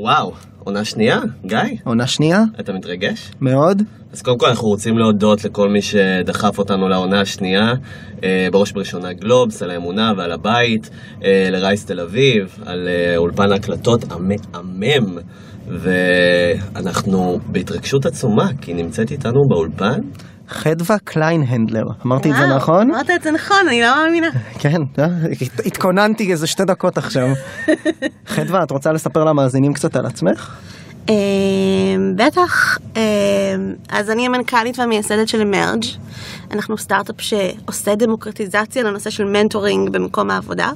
וואו, עונה שנייה? גיא? עונה שנייה? אתה מתרגש? מאוד. אז קודם כל אנחנו רוצים להודות לכל מי שדחף אותנו לעונה השנייה, אה, בראש ובראשונה גלובס, על האמונה ועל הבית, אה, ל Rise תל אביב, על אה, אולפן ההקלטות המהמם, ואנחנו בהתרגשות עצומה, כי נמצאת איתנו באולפן חדווה קליינהנדלר, אמרתי את זה וואו, נכון? אמרת את זה נכון, אני לא מאמינה. כן, אה, הת- התכוננתי איזה שתי דקות עכשיו. חדווה, את רוצה לספר למאזינים קצת על עצמך? אמ, בטח, אמ, אז אני המנכ"לית והמייסדת של Emerj. אנחנו סטארט-אפ שעושה דמוקרטיזציה לנושא של מנטורינג במקום העבודה.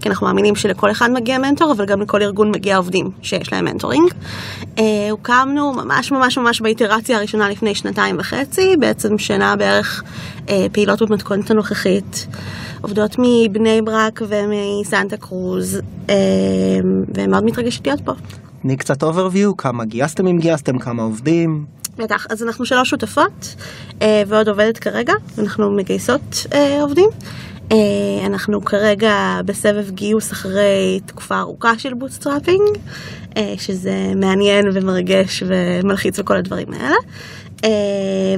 כי אנחנו מאמינים שלכל אחד מגיע מנטור, אבל גם לכל ארגון מגיע עובדים שיש להם מנטורינג. אה, הוקמנו ממש ממש ממש באיטרציה הראשונה לפני שנתיים וחצי, בעצם שנה בערך אה, פעילות במתכונת הנוכחית. עובדות מבני ברק ומסנטה קרוז, אה, ומאוד מתרגשת להיות פה. תני קצת overview, כמה גייסתם אם גייסתם, כמה עובדים. בטח, אז אנחנו שלוש שותפות אה, ועוד עובדת כרגע, אנחנו מגייסות אה, עובדים. אה, אנחנו כרגע בסבב גיוס אחרי תקופה ארוכה של bootstrapping, שזה מעניין ומרגש ומלחיץ וכל הדברים האלה.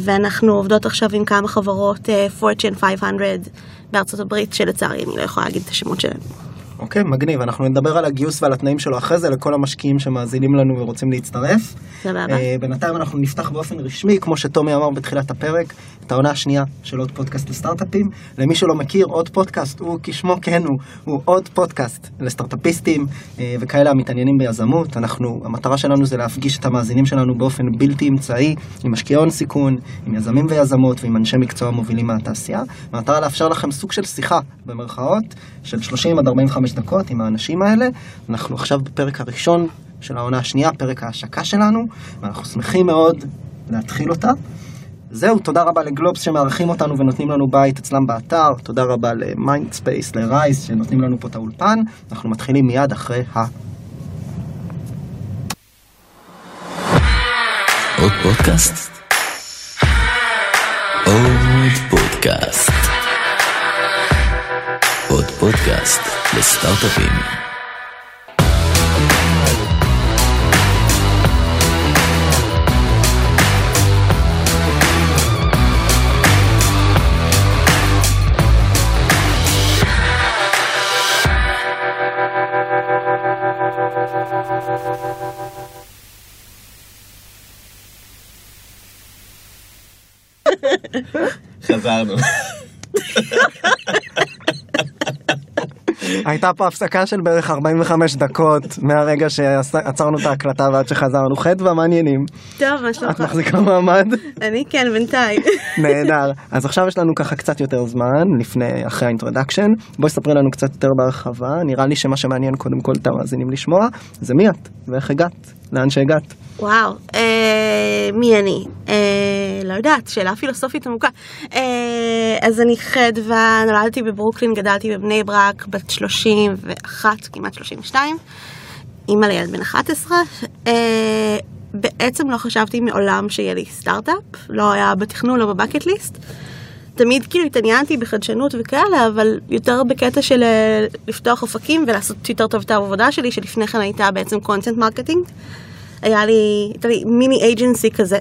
ואנחנו עובדות עכשיו עם כמה חברות Fortune 500 בארצות הברית, שלצערי אני לא יכולה להגיד את השמות שלהם. אוקיי, מגניב, אנחנו נדבר על הגיוס ועל התנאים שלו אחרי זה לכל המשקיעים שמאזינים לנו ורוצים להצטרף. סבבה? אה, בינתיים אנחנו נפתח באופן רשמי, כמו שטומי אמר בתחילת הפרק, את העונה השנייה של עוד פודקאסט לסטארט-אפים. למי שלא מכיר, עוד פודקאסט הוא כשמו כן הוא, הוא עוד פודקאסט לסטארט-אפיסטים אה, וכאלה המתעניינים ביזמות. אנחנו, המטרה שלנו זה להפגיש את המאזינים שלנו באופן בלתי אמצעי עם משקיעי הון סיכון, עם יזמים ויזמות ועם אנשי מקצוע מובילים מהתעשייה. המטרה לאפשר לכם סוג של שיחה, במרכאות, של 30 עד 45 דקות עם האנשים האלה. אנחנו עכשיו בפרק הראשון של העונה השנייה, פרק ההשקה שלנו, ואנחנו שמחים מאוד להתחיל אותה. זהו, תודה רבה לגלובס שמארחים אותנו ונותנים לנו בית אצלם באתר, תודה רבה ל Mindspace, ל Rise שנותנים לנו פה את האולפן. אנחנו מתחילים מיד אחרי ה... עוד פודקאסט? עוד פודקאסט. עוד פודקאסט לסטארט-אפים. חזרנו. הייתה פה הפסקה של בערך 45 דקות מהרגע שעצרנו את ההקלטה ועד שחזרנו. חדווה, מה העניינים? טוב, מה את שלומך? מחזיקה מעמד? אני כן, בינתיים. נהדר. אז עכשיו יש לנו ככה קצת יותר זמן, לפני, אחרי ה introduction. בואי ספרי לנו קצת יותר בהרחבה. נראה לי שמה שמעניין קודם כל את המאזינים לשמוע, זה מי את, ואיך הגעת, לאן שהגעת. וואו, אה, מי אני? אה, לא יודעת, שאלה פילוסופית עמוקה. אה, אז אני חדווה, נולדתי בברוקלין, גדלתי בבני ברק, בת 31, כמעט 32, אימא לילד בן 11. אה, בעצם לא חשבתי מעולם שיהיה לי סטארט-אפ, לא היה בתכנון, לא ב bucket list. תמיד כאילו התעניינתי בחדשנות וכאלה, אבל יותר בקטע של אה, לפתוח אופקים ולעשות יותר טוב את העבודה שלי, שלפני כן הייתה בעצם content marketing. היה לי, הייתה לי mini agency כזה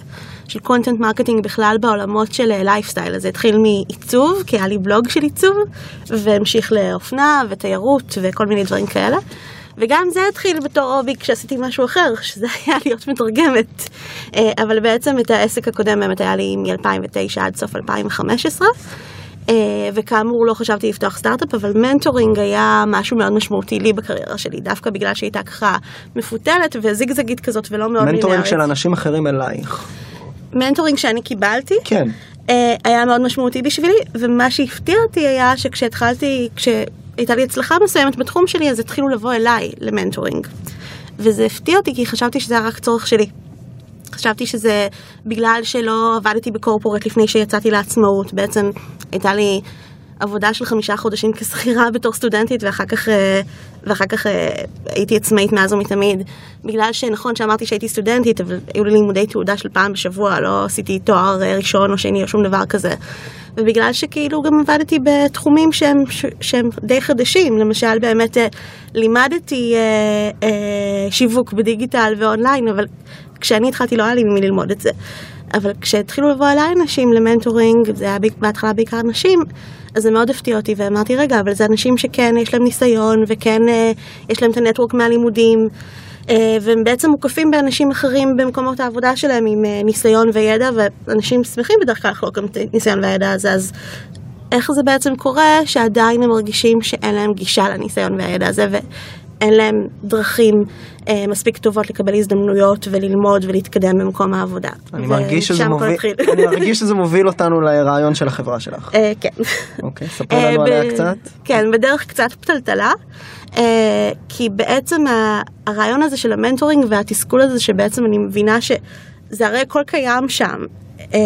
של content marketing בכלל בעולמות של לייפסטייל. אז זה התחיל מעיצוב, כי היה לי בלוג של עיצוב, והמשיך לאופנה ותיירות וכל מיני דברים כאלה. וגם זה התחיל בתור hobby כשעשיתי משהו אחר, שזה היה להיות מתרגמת. אה, אבל בעצם את העסק הקודם באמת היה לי מ-2009 עד סוף 2015. אה, וכאמור לא חשבתי לפתוח סטארט-אפ, אבל מנטורינג היה משהו מאוד משמעותי לי בקריירה שלי, דווקא בגלל שהייתה ככה מפותלת וזיגזגית כזאת ולא מאוד מנטורינג לינארית. של אנשים אחרים אלייך. מנטורינג שאני קיבלתי, כן. אה, היה מאוד משמעותי בשבילי, ומה שהפתיע אותי היה שכשהתחלתי, כשהייתה לי הצלחה מסוימת בתחום שלי, אז התחילו לבוא אליי למנטורינג. וזה הפתיע אותי כי חשבתי שזה היה רק צורך שלי. חשבתי שזה בגלל שלא עבדתי ב corporate לפני שיצאתי לעצמאות, בעצם הייתה לי עבודה של חמישה חודשים כשכירה בתור סטודנטית, ואחר כך, אה, ואחר כך אה, הייתי עצמאית מאז ומתמיד. בגלל שנכון שאמרתי שהייתי סטודנטית, אבל היו לי לימודי תעודה של פעם בשבוע, לא עשיתי תואר אה, ראשון או שני או שום דבר כזה. ובגלל שכאילו גם עבדתי בתחומים שהם, שהם די חדשים, למשל באמת לימדתי שיווק בדיגיטל ואונליין, אבל כשאני התחלתי לא היה לי ממי ללמוד את זה. אבל כשהתחילו לבוא אליי אנשים למנטורינג, זה היה בהתחלה בעיקר נשים, אז זה מאוד הפתיע אותי, ואמרתי, רגע, אבל זה אנשים שכן יש להם ניסיון, וכן אה, יש להם את הנטוורק מהלימודים, אה, והם בעצם מוקפים באנשים אחרים במקומות העבודה שלהם עם אה, ניסיון וידע, ואנשים שמחים בדרך כלל לחלוק גם את הניסיון והידע הזה, אז איך זה בעצם קורה שעדיין הם מרגישים שאין להם גישה לניסיון והידע הזה, ואין להם דרכים אה, מספיק טובות לקבל הזדמנויות וללמוד ולהתקדם במקום העבודה. אני מרגיש שזה מוביל. אני מרגיש שזה מוביל אותנו לרעיון של החברה שלך. אה, כן. אוקיי, ספר אה, לנו ב- עליה קצת. כן, בדרך קצת פתלתלה, אה, כי בעצם ה- הרעיון הזה של המנטורינג והתסכול הזה שבעצם אני מבינה שזה הרי הכל קיים שם. אה,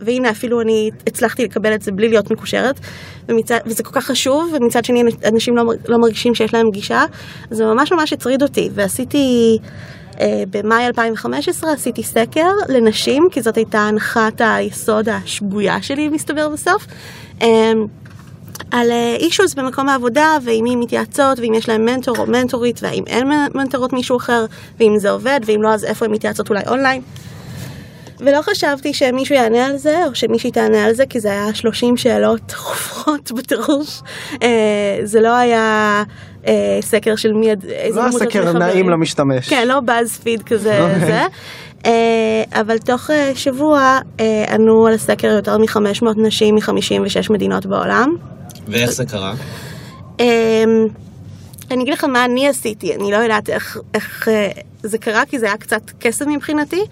והנה אפילו אני הצלחתי לקבל את זה בלי להיות מקושרת ומצד, וזה כל כך חשוב ומצד שני אנשים לא, לא מרגישים שיש להם גישה זה ממש ממש הטריד אותי ועשיתי אה, במאי 2015 עשיתי סקר לנשים כי זאת הייתה הנחת היסוד השגויה שלי מסתבר בסוף אה, על אישוז במקום העבודה, ועם מי מתייעצות, ואם יש להם מנטור או מנטורית, והאם אין מנטורות מישהו אחר, ואם זה עובד, ואם לא, אז איפה הן מתייעצות אולי אונליין. ולא חשבתי שמישהו יענה על זה, או שמישהי תענה על זה, כי זה היה 30 שאלות חופרות בטירוף. אה, זה לא היה אה, סקר של מי... איזה לא הסקר וחברים. נעים למשתמש. כן, לא באז פיד כזה, אוקיי. זה. אה, אבל תוך אה, שבוע אה, ענו על הסקר יותר מ-500 נשים מ-56 מדינות בעולם. ואיך זה קרה? אני אגיד לך מה אני עשיתי, אני לא יודעת איך, איך אה, זה קרה, כי זה היה קצת קסם מבחינתי,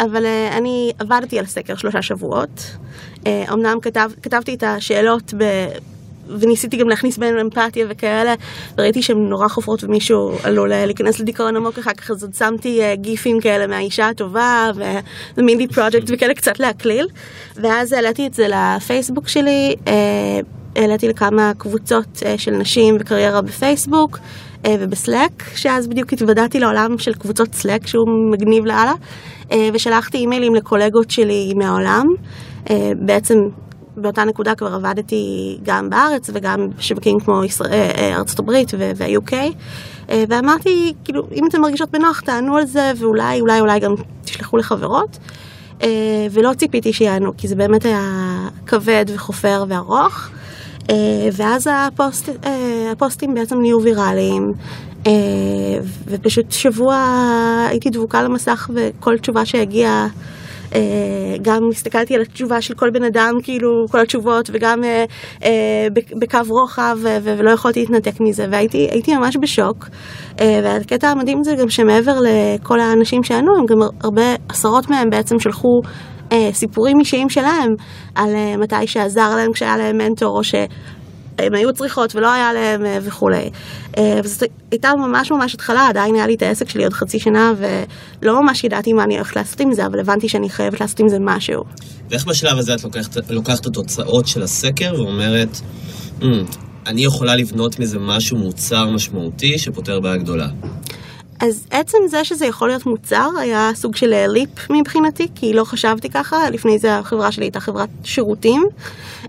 אבל אה, אני עבדתי על סקר שלושה שבועות. אה, אמנם כתב, כתבתי את השאלות ב... וניסיתי גם להכניס בהן אמפתיה וכאלה, וראיתי שהן נורא חופרות ומישהו עלול אה, להיכנס לדיכאון עמוק אחר כך, אז עוד שמתי אה, גיפים כאלה מהאישה הטובה ומיני פרויקט וכאלה קצת להקליל, ואז העליתי את זה לפייסבוק שלי. אה, העליתי לכמה קבוצות אה, של נשים וקריירה בפייסבוק ובסלאק, שאז בדיוק התוודעתי לעולם של קבוצות סלאק שהוא מגניב לאללה, ושלחתי אימיילים לקולגות שלי מהעולם. אה, בעצם באותה נקודה כבר עבדתי גם בארץ וגם בשווקים כמו ישראל, אה, אה, ארצות הברית וה-UK, אה, ואמרתי, כאילו, אם אתן מרגישות בנוח, תענו על זה, ואולי, אולי, אולי גם תשלחו לחברות. אה, ולא ציפיתי שיענו, כי זה באמת היה כבד וחופר וארוך. אה, ואז הפוסט, אה, הפוסטים בעצם נהיו ויראליים, אה, ופשוט שבוע הייתי דבוקה למסך וכל תשובה שהגיעה, אה, גם הסתכלתי על התשובה של כל בן אדם, כאילו כל התשובות, וגם אה, אה, בק- בקו רוחב, ולא יכולתי להתנתק מזה, והייתי הייתי ממש בשוק. אה, והקטע המדהים זה גם שמעבר לכל האנשים שענו, הם גם הרבה, עשרות מהם בעצם שלחו אה, סיפורים אישיים שלהם על אה, מתי שעזר להם כשהיה להם מנטור, או שהם היו צריכות ולא היה להם אה, וכולי. אה, וזאת הייתה ממש ממש התחלה, עדיין היה לי את העסק שלי עוד חצי שנה, ולא ממש ידעתי מה אני הולכת לעשות עם זה, אבל הבנתי שאני חייבת לעשות עם זה משהו. ואיך בשלב הזה את לוקחת, לוקחת את התוצאות של הסקר ואומרת, "אמ, אני יכולה לבנות מזה משהו, מוצר משמעותי שפותר בעיה גדולה. אז עצם זה שזה יכול להיות מוצר היה סוג של אה, ליפ מבחינתי, כי לא חשבתי ככה, לפני זה החברה שלי הייתה חברת שירותים.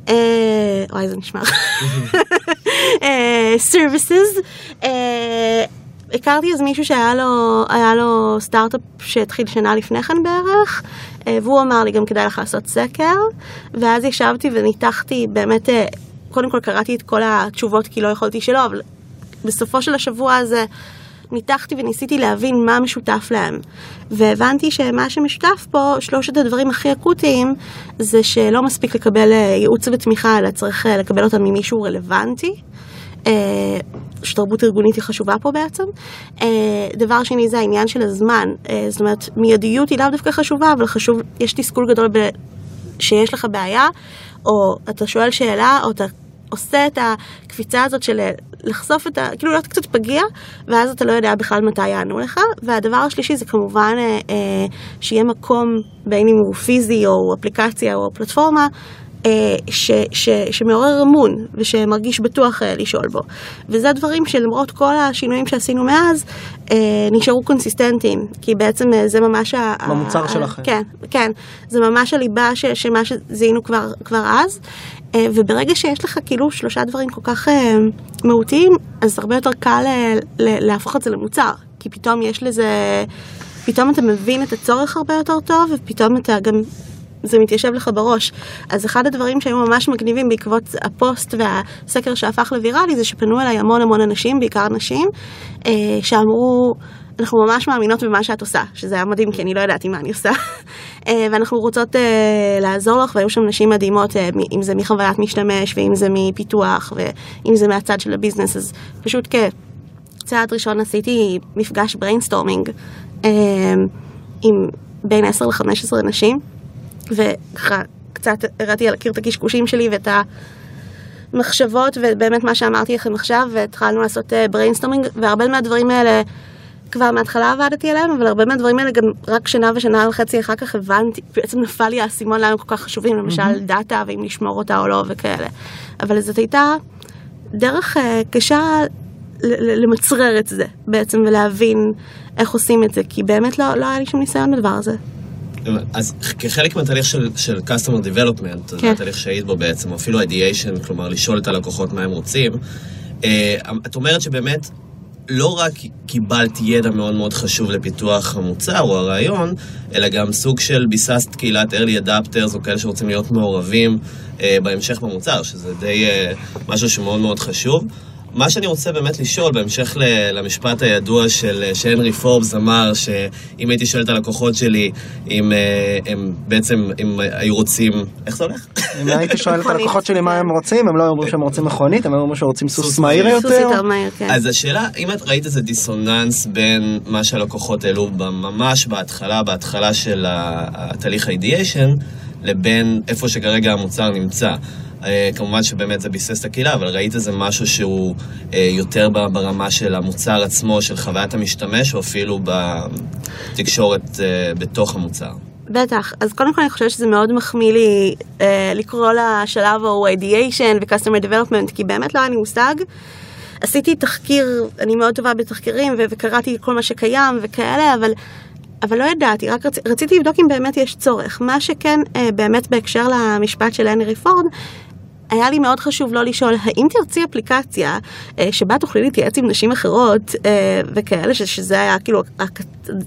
אה, וואי, זה נשמע. אה, services. אה, הכרתי אז מישהו שהיה לו, היה לו סטארט-אפ שהתחיל שנה לפני כן בערך, אה, והוא אמר לי גם כדאי לך לעשות סקר, ואז ישבתי וניתחתי באמת, אה, קודם כל קראתי את כל התשובות כי לא יכולתי שלא, אבל בסופו של השבוע הזה ניתחתי וניסיתי להבין מה משותף להם. והבנתי שמה שמשותף פה, שלושת הדברים הכי אקוטיים, זה שלא מספיק לקבל אה, ייעוץ ותמיכה, אלא צריך אה, לקבל אותם ממישהו רלוונטי. אה, שתרבות ארגונית היא חשובה פה בעצם. דבר שני זה העניין של הזמן, זאת אומרת מיידיות היא לאו דווקא חשובה, אבל חשוב, יש תסכול גדול ב... שיש לך בעיה, או אתה שואל שאלה, או אתה עושה את הקפיצה הזאת של לחשוף את ה... כאילו להיות קצת פגיע, ואז אתה לא יודע בכלל מתי יענו לך. והדבר השלישי זה כמובן אה, אה, שיהיה מקום, בין אם הוא פיזי או אפליקציה או פלטפורמה, ש, ש, שמעורר אמון ושמרגיש בטוח אה, לשאול בו. וזה דברים שלמרות כל השינויים שעשינו מאז, אה, נשארו קונסיסטנטיים, כי בעצם אה, זה ממש... במוצר ה- שלכם. כן, כן, זה ממש הליבה ש, שמה שזיהינו כבר, כבר אז. אה, וברגע שיש לך כאילו שלושה דברים כל כך אה, מהותיים, אז הרבה יותר קל אה, ל- להפוך את זה למוצר. כי פתאום יש לזה, פתאום אתה מבין את הצורך הרבה יותר טוב, ופתאום אתה גם, זה מתיישב לך בראש. אז אחד הדברים שהיו ממש מגניבים בעקבות הפוסט והסקר שהפך לוויראלי, זה שפנו אליי המון המון אנשים, בעיקר נשים, אה, שאמרו... אנחנו ממש מאמינות במה שאת עושה, שזה היה מדהים כי אני לא ידעתי מה אני עושה. אה, ואנחנו רוצות אה, לעזור לך, והיו שם נשים מדהימות, מ- אם זה מחוויית משתמש, ואם זה מפיתוח, ואם זה מהצד של ה business, אז פשוט כצעד ראשון עשיתי מפגש brainstorming אה, עם בין 10 ל-15 נשים, וככה קצת הראתי על הקיר את הקשקושים שלי ואת ה... מחשבות ובאמת מה שאמרתי לכם עכשיו והתחלנו לעשות brainstorming והרבה מהדברים האלה כבר מההתחלה עבדתי עליהם אבל הרבה מהדברים האלה גם רק שנה ושנה וחצי אחר כך הבנתי בעצם נפל לי האסימון למה הם כל כך חשובים למשל דאטה ואם לשמור אותה או לא וכאלה אבל זאת הייתה דרך אה, קשה למצרר את זה בעצם ולהבין איך עושים את זה כי באמת לא, לא היה לי שום ניסיון בדבר הזה. אז כחלק מהתהליך של, של Customer Development, כן. זה התהליך שהיית בו בעצם, או אפילו Ideation, כלומר לשאול את הלקוחות מה הם רוצים, אה, את אומרת שבאמת לא רק קיבלת ידע מאוד מאוד חשוב לפיתוח המוצר או הרעיון, אלא גם סוג של ביססת קהילת early adapters או כאלה שרוצים להיות מעורבים אה, בהמשך במוצר, שזה די אה, משהו שמאוד מאוד חשוב. מה שאני רוצה באמת לשאול, בהמשך ל- למשפט הידוע של אה, שהנרי פורבס אמר שאם הייתי שואל את הלקוחות שלי אם אה, הם בעצם, אם היו רוצים, איך זה הולך? אם הייתי שואל את. הלקוחות שלי מה הם רוצים, הם לא אמרו שהם רוצים מכונית, הם אמרו שהם רוצים סוס סוס מהיר מהיר. סוס יותר. יותר מהיר, כן. אז השאלה, אם את ראית איזה דיסוננס בין מה שהלקוחות העלו ממש בהתחלה, בהתחלה של התהליך ה-ideation, לבין איפה שכרגע המוצר נמצא. אה, כמובן שבאמת זה ביסס את הקהילה, אבל ראית איזה משהו שהוא אה, יותר ברמה של המוצר עצמו, של חוויית המשתמש, או אפילו בתקשורת אה, בתוך המוצר. בטח, אז קודם כל אני חושבת שזה מאוד מחמיא לי אה, לקרוא לשלב ההוא ideation ו-customer development, כי באמת לא היה לי מושג. עשיתי תחקיר, אני מאוד טובה בתחקירים ו- וקראתי כל מה שקיים וכאלה, אבל, אבל לא ידעתי, רק רצ, רציתי לבדוק אם באמת יש צורך. מה שכן, אה, באמת בהקשר למשפט של הנרי פורד, היה לי מאוד חשוב לא לשאול, האם תרצי אפליקציה אה, שבה תוכלי להתייעץ עם נשים אחרות אה, וכאלה, שזה היה כאילו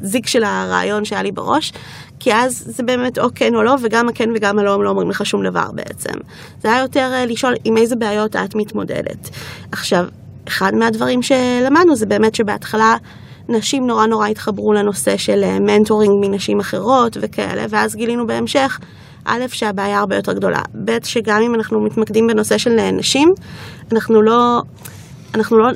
הזיק של הרעיון שהיה לי בראש, כי אז זה באמת או כן או לא, וגם הכן וגם הלא הם לא אומרים לך שום דבר בעצם. זה היה יותר אה, לשאול עם איזה בעיות את מתמודדת. עכשיו, אחד מהדברים שלמדנו זה באמת שבהתחלה נשים נורא נורא התחברו לנושא של מנטורינג מנשים אחרות וכאלה, ואז גילינו בהמשך, א', שהבעיה הרבה יותר גדולה, ב', שגם אם אנחנו מתמקדים בנושא של נשים, אנחנו לא, אנחנו לא,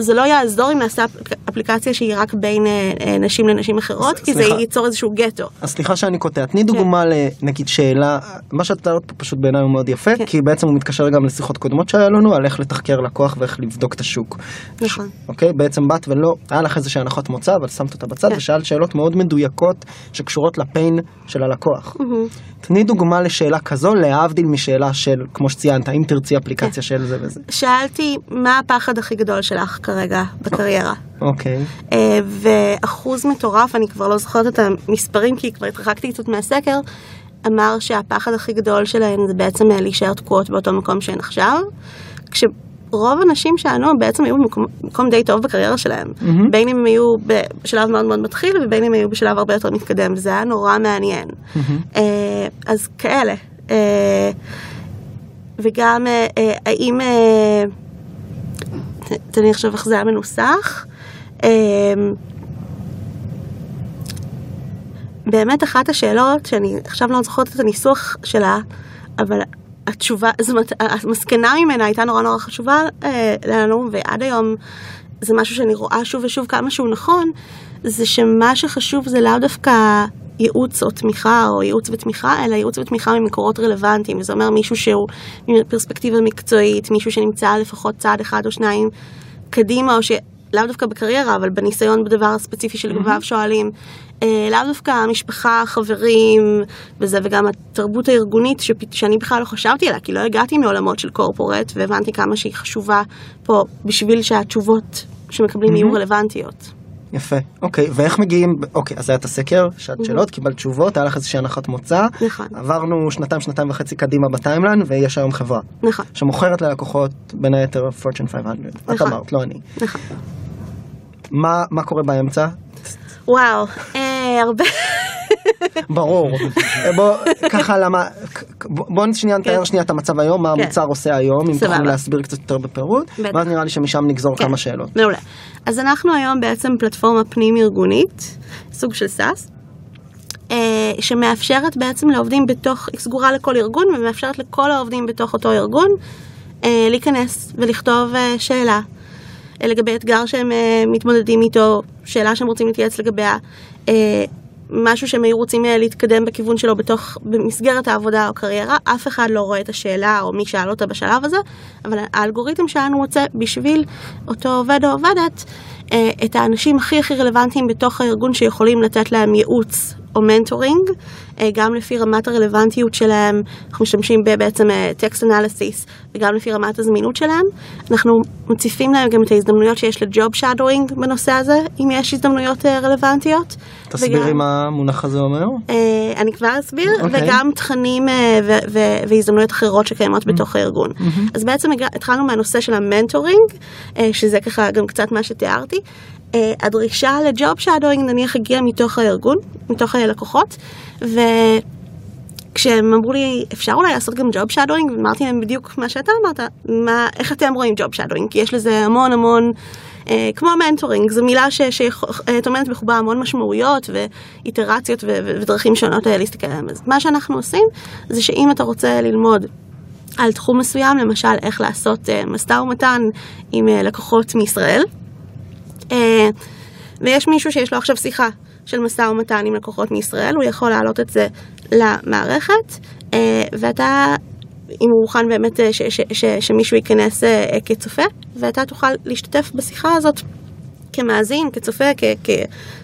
זה לא יעזור אם נעשה אפ- אפליקציה שהיא רק בין אה, אה, נשים לנשים אחרות, כי זה. ייצור איזשהו גטו. אז סליחה שאני קוטע, תני דוגמה לנגיד שאלה, מה שאת תארת פה פשוט בעיניי הוא מאוד יפה, כן. כי בעצם הוא מתקשר גם לשיחות קודמות שהיה לנו על איך לתחקר לקוח ואיך לבדוק את השוק. נכון. אוקיי? בעצם באת ולא, היה לך איזושהי הנחות מוצא, אבל שמת אותה בצד כן. ושאלת שאלות מאוד מדויקות שקשורות לפיין של הלקוח. תני דוגמה לשאלה כזו, להבדיל משאלה של, כמו שציינת, האם תרצי אפליקציה של זה וזה. שאלתי, מה הפחד הכי גדול שלך כרגע בקריירה? אוקיי. אה, ואחוז מטורף, אני כבר לא זוכרת את המספרים כי כבר התרחקתי קצת מהסקר, אמר שהפחד הכי גדול שלהן זה בעצם אה, להישאר תקועות באותו מקום שהן עכשיו, כשרוב הנשים שענו בעצם היו במקום מקום די טוב בקריירה שלהם, מהמם. בין אם הם היו בשלב מאוד מאוד מתחיל ובין אם הם היו בשלב הרבה יותר מתקדם, וזה היה נורא מעניין. אה, אז כאלה. וגם האם... תן לי עכשיו איך זה היה מנוסח. אמ, באמת אחת השאלות, שאני עכשיו לא זוכרת את הניסוח שלה, אבל התשובה, זאת אומרת, המסקנה ממנה הייתה נורא נורא חשובה אה, לנו, ועד היום זה משהו שאני רואה שוב ושוב כמה שהוא נכון, זה שמה שחשוב זה לאו דווקא ייעוץ או תמיכה, או ייעוץ ותמיכה, אלא ייעוץ ותמיכה ממקורות רלוונטיים, וזה אומר מישהו שהוא מפרספקטיבה מקצועית, מישהו שנמצא לפחות צעד אחד או שניים קדימה, או לאו דווקא בקריירה, אבל בניסיון בדבר הספציפי שלגביו שואלים. אה, לאו דווקא המשפחה, חברים וזה, וגם התרבות הארגונית שפ- שאני בכלל לא חשבתי עליה, כי לא הגעתי מעולמות של קורפורט, והבנתי כמה שהיא חשובה פה בשביל שהתשובות שמקבלים יהיו רלוונטיות. יפה, אוקיי, ואיך מגיעים, אוקיי, אז היה את הסקר, שעת שאלות, קיבלת תשובות, היה לך איזושהי הנחת מוצא, נכון. עברנו שנתיים, שנתיים וחצי קדימה בטיימליין, ויש היום חברה, נכון, שמוכרת ללקוחות, בין היתר Fortune 500, את נכון. אמרת, לא אני. נכון. מה, מה קורה באמצע? וואו, אה, הרבה... ברור. בוא, ככה למה, בוא שנייה נתאר שנייה את המצב היום, מה כן. המוצר עושה היום, אם. תוכלו להסביר קצת יותר בפירוט. ואז נראה לי שמשם נגזור כן. כמה שאלות. מעולה. אז אנחנו היום בעצם פלטפורמה פנים-ארגונית, סוג של סאס, אה, שמאפשרת בעצם לעובדים בתוך, היא סגורה לכל ארגון, ומאפשרת לכל העובדים בתוך אותו ארגון אה, להיכנס ולכתוב אה, שאלה לגבי אתגר שהם מתמודדים איתו, שאלה שהם רוצים להתייעץ לגביה. משהו שהם היו רוצים אה, להתקדם בכיוון שלו בתוך, במסגרת העבודה או קריירה, אף אחד לא רואה את השאלה או מי שאל אותה בשלב הזה, אבל האלגוריתם שלנו רוצה בשביל אותו עובד או עובדת את האנשים הכי הכי רלוונטיים בתוך הארגון שיכולים לתת להם ייעוץ או מנטורינג, אה, גם לפי רמת הרלוונטיות שלהם, אנחנו משתמשים בבעצם text analysis וגם לפי רמת הזמינות שלהם. אנחנו מציפים להם גם את ההזדמנויות שיש ל job shadowing בנושא הזה, אם יש הזדמנויות אה, רלוונטיות. תסבירי וגם- מה המונח הזה אומר. אה, אני כבר אסביר, אוקיי. וגם תכנים אה, ו- ו- והזדמנויות אחרות שקיימות בתוך הארגון. אז בעצם התחלנו מהנושא של המנטורינג, אה, שזה ככה גם קצת מה שתיארתי. אה, הדרישה ל job shadowing נניח הגיעה מתוך הארגון, מתוך הלקוחות, ו... כשהם אמרו לי, אפשר אולי לעשות גם job shadowing? ואמרתי להם בדיוק מה שאתה אמרת, מה, איך אתם רואים job shadowing? כי יש לזה המון המון, אה, כמו מנטורינג, זו מילה שטומנת בחובה המון משמעויות ואיטרציות ו- ו- ודרכים שונות אה, להסתכל עליהם. אז מה שאנחנו עושים, זה שאם אתה רוצה ללמוד על תחום מסוים, למשל איך לעשות אה, משא ומתן עם אה, לקוחות מישראל, אה, ויש מישהו שיש לו עכשיו שיחה של משא ומתן עם לקוחות מישראל, הוא יכול להעלות את זה למערכת, אה, ואתה, אם הוא מוכן באמת אה, ש, ש, ש, שמישהו ייכנס כצופה, ואתה תוכל להשתתף בשיחה הזאת כמאזין, כצופה, כ-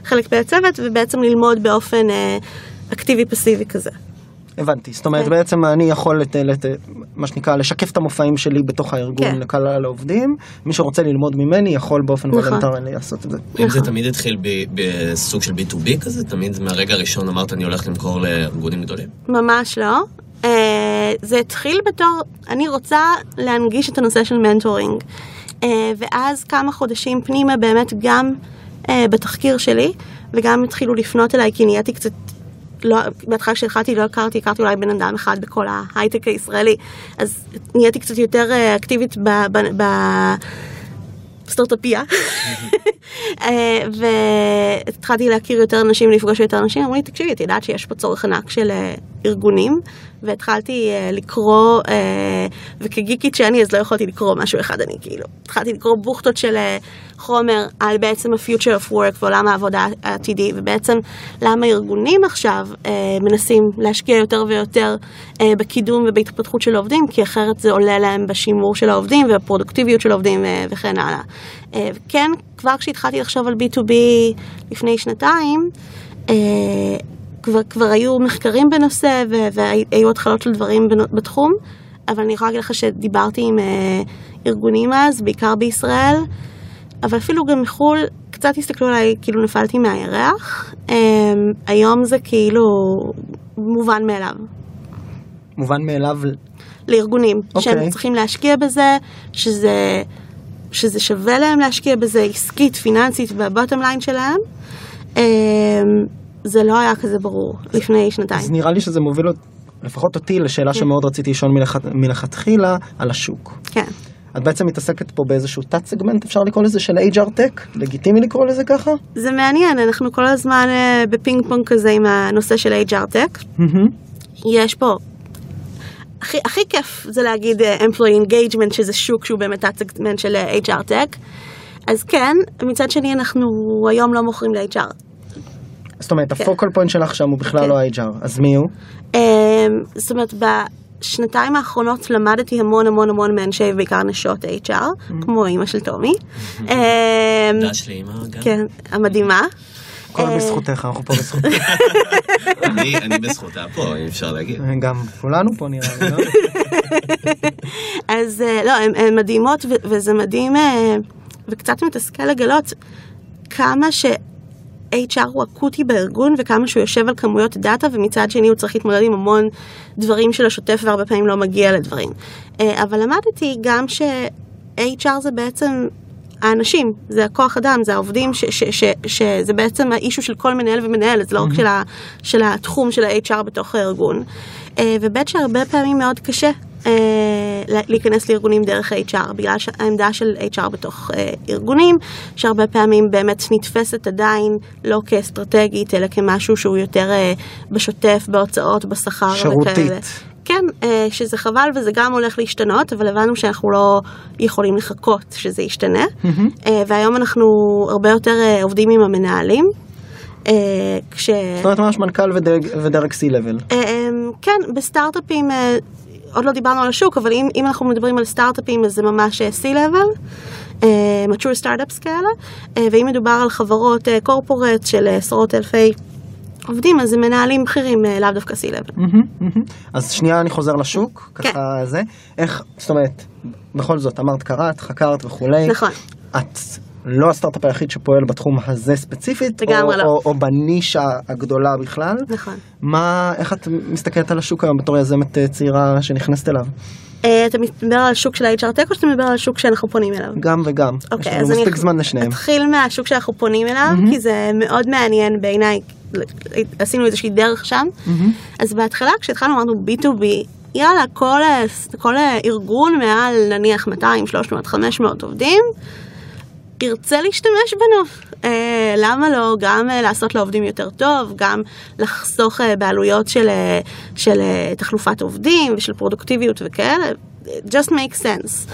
כחלק מהצוות, ובעצם ללמוד באופן אקטיבי-פסיבי כזה. הבנתי, זאת אומרת כן. בעצם אני יכול, לת, לת, מה שנקרא, לשקף את המופעים שלי בתוך הארגון כן. לכלל העובדים, מי שרוצה ללמוד ממני יכול באופן נכון. voluntary לעשות את זה. אם זה נכון. תמיד התחיל ב- בסוג של B2B כזה, תמיד מהרגע הראשון אמרת אני הולך למכור לארגונים גדולים. ממש לא. אה, זה התחיל בתור, אני רוצה להנגיש את הנושא של מנטורינג. אה, ואז כמה חודשים פנימה באמת גם אה, בתחקיר שלי, וגם התחילו לפנות אליי כי נהייתי קצת, לא, בהתחלה כשהתחלתי לא הכרתי, הכרתי אולי בן אדם אחד בכל ההייטק הישראלי, אז נהייתי קצת יותר אה, אקטיבית ב... ב, ב סטארט-אפיה, אה, והתחלתי להכיר יותר אנשים, לפגוש יותר אנשים, אמרו לי, תקשיבי, את יודעת שיש פה צורך ענק של אה, ארגונים, והתחלתי אה, לקרוא, אה, וכגיקית שאני, אז לא יכולתי לקרוא משהו אחד, אני כאילו, התחלתי לקרוא בוכטות של אה, חומר על בעצם ה-future of work ועולם העבודה העתידי, ובעצם למה ארגונים עכשיו אה, מנסים להשקיע יותר ויותר אה, בקידום ובהתפתחות של העובדים, כי אחרת זה עולה להם בשימור של העובדים ובפרודוקטיביות של העובדים אה, וכן הלאה. אה, וכן, כבר כשהתחלתי לחשוב על B2B לפני שנתיים, אה, כבר, כבר היו מחקרים בנושא והיו התחלות של דברים בתחום, אבל אני יכולה להגיד לך שדיברתי עם אה, ארגונים אז, בעיקר בישראל, אבל אפילו גם מחו"ל, קצת הסתכלו עליי כאילו נפלתי מהירח. אה, היום זה כאילו מובן מאליו. מובן מאליו, לארגונים, אוקיי. שהם צריכים להשקיע בזה, שזה, שזה שווה להם להשקיע בזה עסקית, פיננסית, בבוטום ליין שלהם. זה לא היה כזה ברור לפני שנתיים. אז נראה לי שזה מוביל לפחות אותי לשאלה כן. שמאוד רציתי לשאול מלכת- מלכתחילה על השוק. כן. את בעצם מתעסקת פה באיזשהו תת סגמנט, אפשר לקרוא לזה, של HR Tech? לגיטימי לקרוא לזה ככה? זה מעניין, אנחנו כל הזמן אה, בפינג פונג כזה עם הנושא של HR Tech. יש פה... הכי, הכי כיף זה להגיד אה, employee engagement, שזה שוק שהוא באמת תת-סגמנט של אה, HR Tech. אז כן, מצד שני אנחנו היום לא מוכרים ל-HR. זאת אומרת, כן. ה focal point שלך שם הוא בכלל כן. לא ה-HR, אז מי הוא? אמ, זאת אומרת, בשנתיים האחרונות למדתי המון המון המון מאנשי בעיקר נשות HR, כמו אימא של טומי. אה, תודה שלי אימא גם. כן, המדהימה. הכל אה, בזכותך, אנחנו פה בזכותך. אני אני בזכותה פה, אם אפשר להגיד. גם כולנו פה נראה לי, לא? אז אה, לא, הן מדהימות וזה מדהים אה, וקצת מתסכל לגלות כמה ש-HR הוא אקוטי בארגון וכמה שהוא יושב על כמויות דאטה ומצד שני הוא צריך להתמודד עם המון דברים של השוטף והרבה פעמים לא מגיע לדברים. אה, אבל למדתי גם ש-HR זה בעצם האנשים, זה הכוח אדם, זה העובדים, ש- ש- ש- שזה בעצם האישו של כל מנהל ומנהלת, זה לא רק של, ה- של התחום של ה-HR בתוך הארגון. אה, וב' שהרבה פעמים מאוד קשה אה, להיכנס לארגונים דרך ה-HR, בגלל שהעמדה של HR בתוך אה, ארגונים, שהרבה פעמים באמת נתפסת עדיין לא כאסטרטגית, אלא כמשהו שהוא יותר אה, בשוטף, בהוצאות, בשכר שירותית. וכאלה. כן, אה, שזה חבל וזה גם הולך להשתנות, אבל הבנו שאנחנו לא יכולים לחכות שזה ישתנה. אה, והיום אנחנו הרבה יותר עובדים עם המנהלים. כש... זאת אומרת ממש מנכ"ל ודרג- אה, כן, בסטארט-אפים, עוד לא דיברנו על השוק, אבל אם, אם אנחנו מדברים על סטארט-אפים אז זה ממש אה, C-Level, אה, mature startups כאלה, אה, ואם מדובר על חברות קורפורט של עשרות אלפי עובדים, אז זה מנהלים בכירים, אה, לאו דווקא C-Level. אז שנייה אני חוזר לשוק, כן. ככה זה. איך, זאת אומרת, בכל זאת אמרת קראת, חקרת וכולי. נכון. את לא הסטארט-אפ היחיד שפועל בתחום הזה ספציפית, או- לא. או, או בנישה הגדולה בכלל. נכון. מה, איך את מסתכלת על השוק היום בתור יזמת אה, צעירה שנכנסת אליו? אה, אתה מדבר על השוק של ה-HR Tech או שאתה מדבר על השוק שאנחנו פונים אליו? גם וגם. יש אוקיי, לנו אז אני מספיק זמן לשניהם. אתחיל מהשוק שאנחנו פונים אליו, כי זה מאוד מעניין בעיניי, עשינו איזושהי דרך שם. אז בהתחלה כשהתחלנו אמרנו B2B, יאללה, כל, כל הארגון מעל נניח 200, 300, 500 עובדים, ירצה להשתמש בנו. אה, למה לא? גם אה, לעשות לעובדים יותר טוב, גם לחסוך אה, בעלויות של, אה, של אה, תחלופת עובדים ושל פרודוקטיביות וכאלה. just make sense.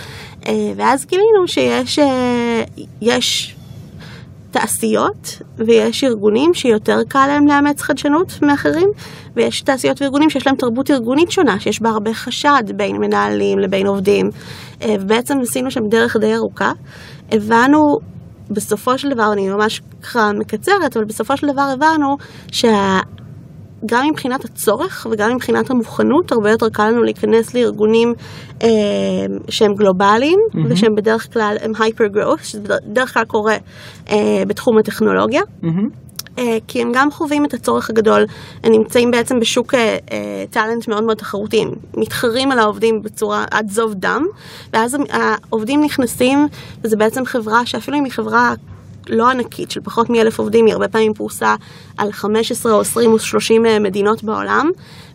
אה, ואז גילינו שיש אה, יש תעשיות ויש ארגונים שיותר קל להם לאמץ חדשנות מאחרים ויש תעשיות וארגונים שיש להם תרבות ארגונית שונה שיש בה הרבה חשד בין מנהלים לבין עובדים אה, ובעצם עשינו שם דרך די ארוכה. הבנו בסופו של דבר, אני ממש ככה מקצרת, אבל בסופו של דבר הבנו שה... גם מבחינת הצורך וגם מבחינת המוכנות, הרבה יותר קל לנו להיכנס לארגונים אה, שהם גלובליים, mm-hmm. ושהם בדרך כלל הם הייפר growth, שזה בדרך כלל קורה אה, בתחום הטכנולוגיה. מהמם. אה, כי הם גם חווים את הצורך הגדול, הם נמצאים בעצם בשוק אה, אה, טאלנט מאוד מאוד תחרותי, מתחרים על העובדים בצורה עד זוב דם, ואז העובדים נכנסים, וזה בעצם חברה שאפילו אם היא חברה לא ענקית, של פחות מאלף עובדים, היא הרבה פעמים פרוסה על 15 או 20 או 30 אה, מדינות בעולם,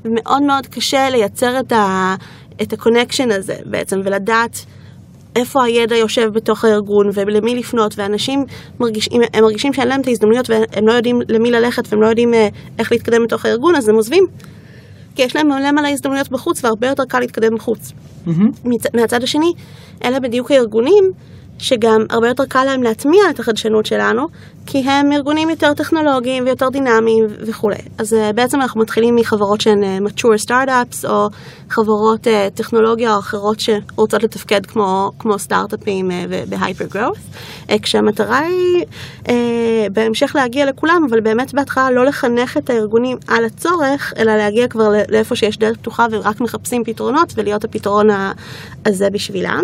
ומאוד מאוד קשה לייצר את ה- את ה connection הזה בעצם, ולדעת איפה הידע יושב בתוך הארגון ולמי לפנות, ואנשים מרגישים, הם מרגישים שאין להם את ההזדמנויות והם לא יודעים למי ללכת והם לא יודעים אה, איך להתקדם בתוך הארגון, אז הם עוזבים. כי יש להם מלא מלא הזדמנויות בחוץ והרבה יותר קל להתקדם בחוץ. מהמם. מצ... מהצד השני, אלה בדיוק הארגונים שגם הרבה יותר קל להם להטמיע את החדשנות שלנו, כי הם ארגונים יותר טכנולוגיים ויותר דינמיים וכולי. אז uh, בעצם אנחנו מתחילים מחברות שהן uh, mature startups, או חברות uh, טכנולוגיה או אחרות שרוצות לתפקד כמו, כמו סטארט-אפים בהייפר uh, כשהמטרה היא בהמשך להגיע לכולם, אבל באמת בהתחלה לא לחנך את הארגונים על הצורך, אלא להגיע כבר לאיפה שיש דלת פתוחה ורק מחפשים פתרונות ולהיות הפתרון הזה בשבילם.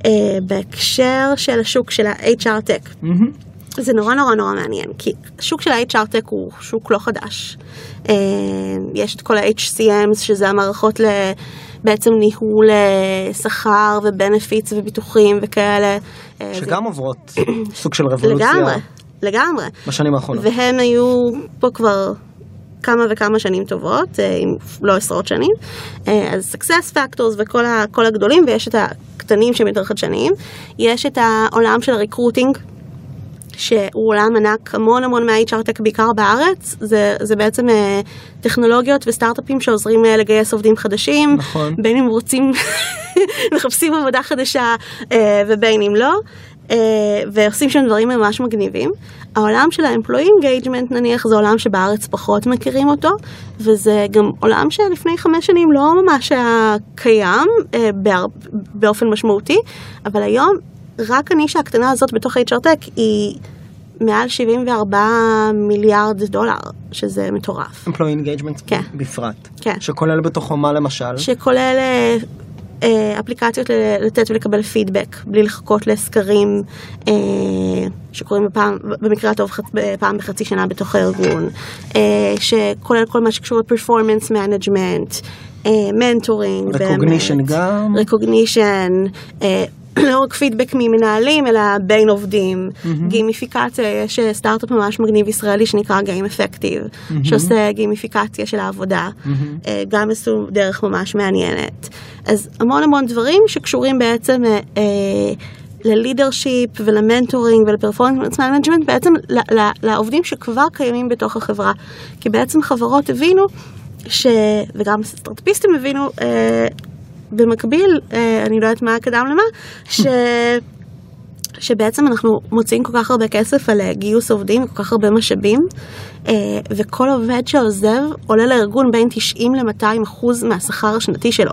Uh, בהקשר של השוק של ה-HR Tech, מהמם. זה נורא נורא נורא מעניין, כי השוק של ה-HR Tech הוא שוק לא חדש. אה, יש את כל ה-HCMs, שזה המערכות ל... בעצם ניהול אה, שכר ובנפיץ וביטוחים וכאלה. אה, שגם זה... עוברות סוג של רבולוציה לגמרי, לגמרי. בשנים האחרונות. והם היו פה כבר כמה וכמה שנים טובות, אה, אם לא עשרות שנים. אה, אז success factors וכל ה, הגדולים, ויש את הקטנים שהם יותר חדשניים. יש את העולם של הריקרוטינג. שהוא עולם ענק, המון המון מה-HR Tech בעיקר בארץ, זה, זה בעצם אה, טכנולוגיות וסטארט-אפים שעוזרים אה, לגייס עובדים חדשים, נכון. בין אם רוצים, מחפשים עבודה חדשה אה, ובין אם לא. אה, ועושים שם דברים ממש מגניבים. העולם של ה-employee engagement נניח זה עולם שבארץ פחות מכירים אותו, וזה גם עולם שלפני חמש שנים לא ממש היה קיים אה, בהר... באופן משמעותי, אבל היום רק הנישה הקטנה הזאת בתוך HR Tech היא מעל 74 מיליארד דולר, שזה מטורף. employee engagement כן. בפרט. כן. שכולל בתוכו מה למשל? שכולל אה, אפליקציות ל- לתת ולקבל פידבק, בלי לחכות לסקרים אה, שקורים בפעם, במקרה הטוב פעם בחצי שנה בתוך הארגון, אה, שכולל כל מה שקשור ל performance management, מנטורינג, Recognition גם. recognition, לא רק פידבק ממנהלים, אלא בין עובדים, גימיפיקציה, יש אה, סטארט-אפ ממש מגניב ישראלי שנקרא Game Effective, שעושה גימיפיקציה של העבודה, אה, גם עשו דרך ממש מעניינת. אז המון המון דברים שקשורים בעצם אה, אה, ל leadership ולמנטורינג ול performance management, בעצם ל- ל- לעובדים שכבר קיימים בתוך החברה. כי בעצם חברות הבינו, ש... וגם סטארט-אפיסטים הבינו, אה, במקביל, אה, אני לא יודעת מה קדם למה, ש... שבעצם אנחנו מוציאים כל כך הרבה כסף על אה, גיוס עובדים, כל כך הרבה משאבים, אה, וכל עובד שעוזב עולה לארגון בין 90 ל-200 אחוז מהשכר השנתי שלו.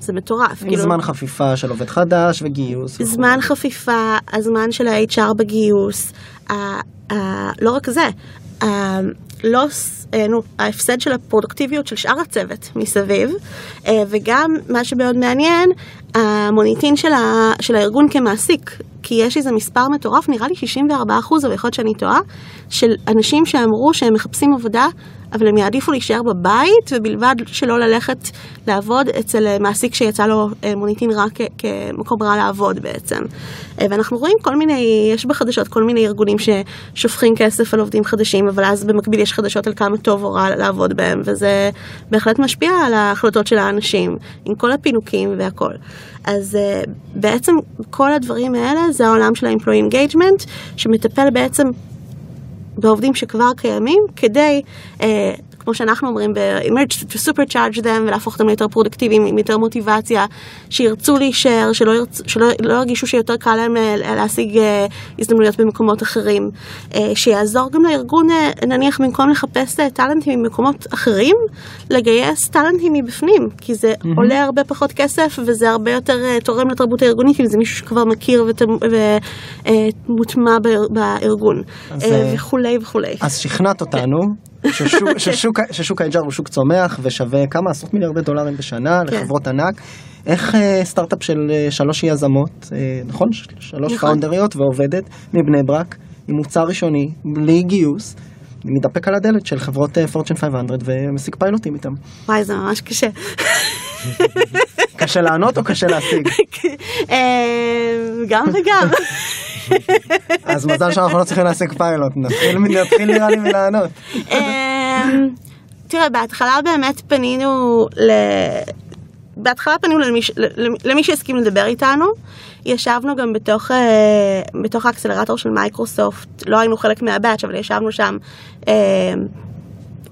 זה מטורף. עם זמן חפיפה של עובד חדש וגיוס. וכו'. זמן חפיפה, הזמן של ה-HR בגיוס, ה- ה- לא רק זה, לא, אה, נו, ההפסד של הפרודוקטיביות של שאר הצוות מסביב, אה, וגם מה שמאוד מעניין, המוניטין של, ה- של הארגון כמעסיק, כי יש איזה מספר מטורף, נראה לי 64 אחוז, אבל יכול שאני טועה, של אנשים שאמרו שהם מחפשים עבודה, אבל הם יעדיפו להישאר בבית, ובלבד שלא ללכת לעבוד אצל אה, מעסיק שיצא לו אה, מוניטין רע כ- כמקום רע לעבוד בעצם. אה, ואנחנו רואים כל מיני, יש בחדשות כל מיני ארגונים ששופכים כסף על עובדים חדשים, אבל אז במקביל יש חדשות על כמה טוב או רע לעבוד בהם, וזה בהחלט משפיע על ההחלטות של האנשים, עם כל הפינוקים והכל. אז אה, בעצם כל הדברים האלה זה העולם של ה-employee engagement, שמטפל בעצם בעובדים שכבר קיימים, כדי, אה, כמו שאנחנו אומרים, ב-emerge to supercharge them ולהפוך אותם ליותר פרודקטיביים, עם יותר מוטיבציה, שירצו להישאר, שלא, ירצ... שלא לא ירגישו שיותר קל להם אה, להשיג אה, הזדמנויות במקומות אחרים, אה, שיעזור גם לארגון, נניח במקום לחפש טאלנטים ממקומות אחרים, לגייס טאלנטים מבפנים, כי זה mm-hmm. עולה הרבה פחות כסף וזה הרבה יותר תורם לתרבות הארגונית, אם זה מישהו שכבר מכיר ומוטמע בארגון, אז, אה, אה, וכולי וכולי. אז שכנעת אותנו ששוק, ששוק, ששוק ה-HR הוא שוק צומח ושווה כמה עשרות מיליארדי דולרים בשנה כן. לחברות ענק. איך אה, סטארט-אפ של אה, שלוש יזמות, אה, נכון? שלוש נכון. פאונדריות ועובדת מבני ברק, עם מוצר ראשוני, בלי גיוס, מתדפק על הדלת של חברות אה, פורצ'ן 500 ומשיג פיילוטים איתם. וואי, זה ממש קשה. קשה לענות או קשה להשיג? אה, גם וגם. אז מזל שאנחנו לא צריכים להשיג פיילוט, נתחיל, נראה לי מלענות. אמ, תראה, בהתחלה באמת פנינו ל... בהתחלה פנינו למי, למי- שהסכים לדבר איתנו. ישבנו גם בתוך, אה, בתוך האקסלרטור של מייקרוסופט, לא היינו חלק מה batch, אבל ישבנו שם אה,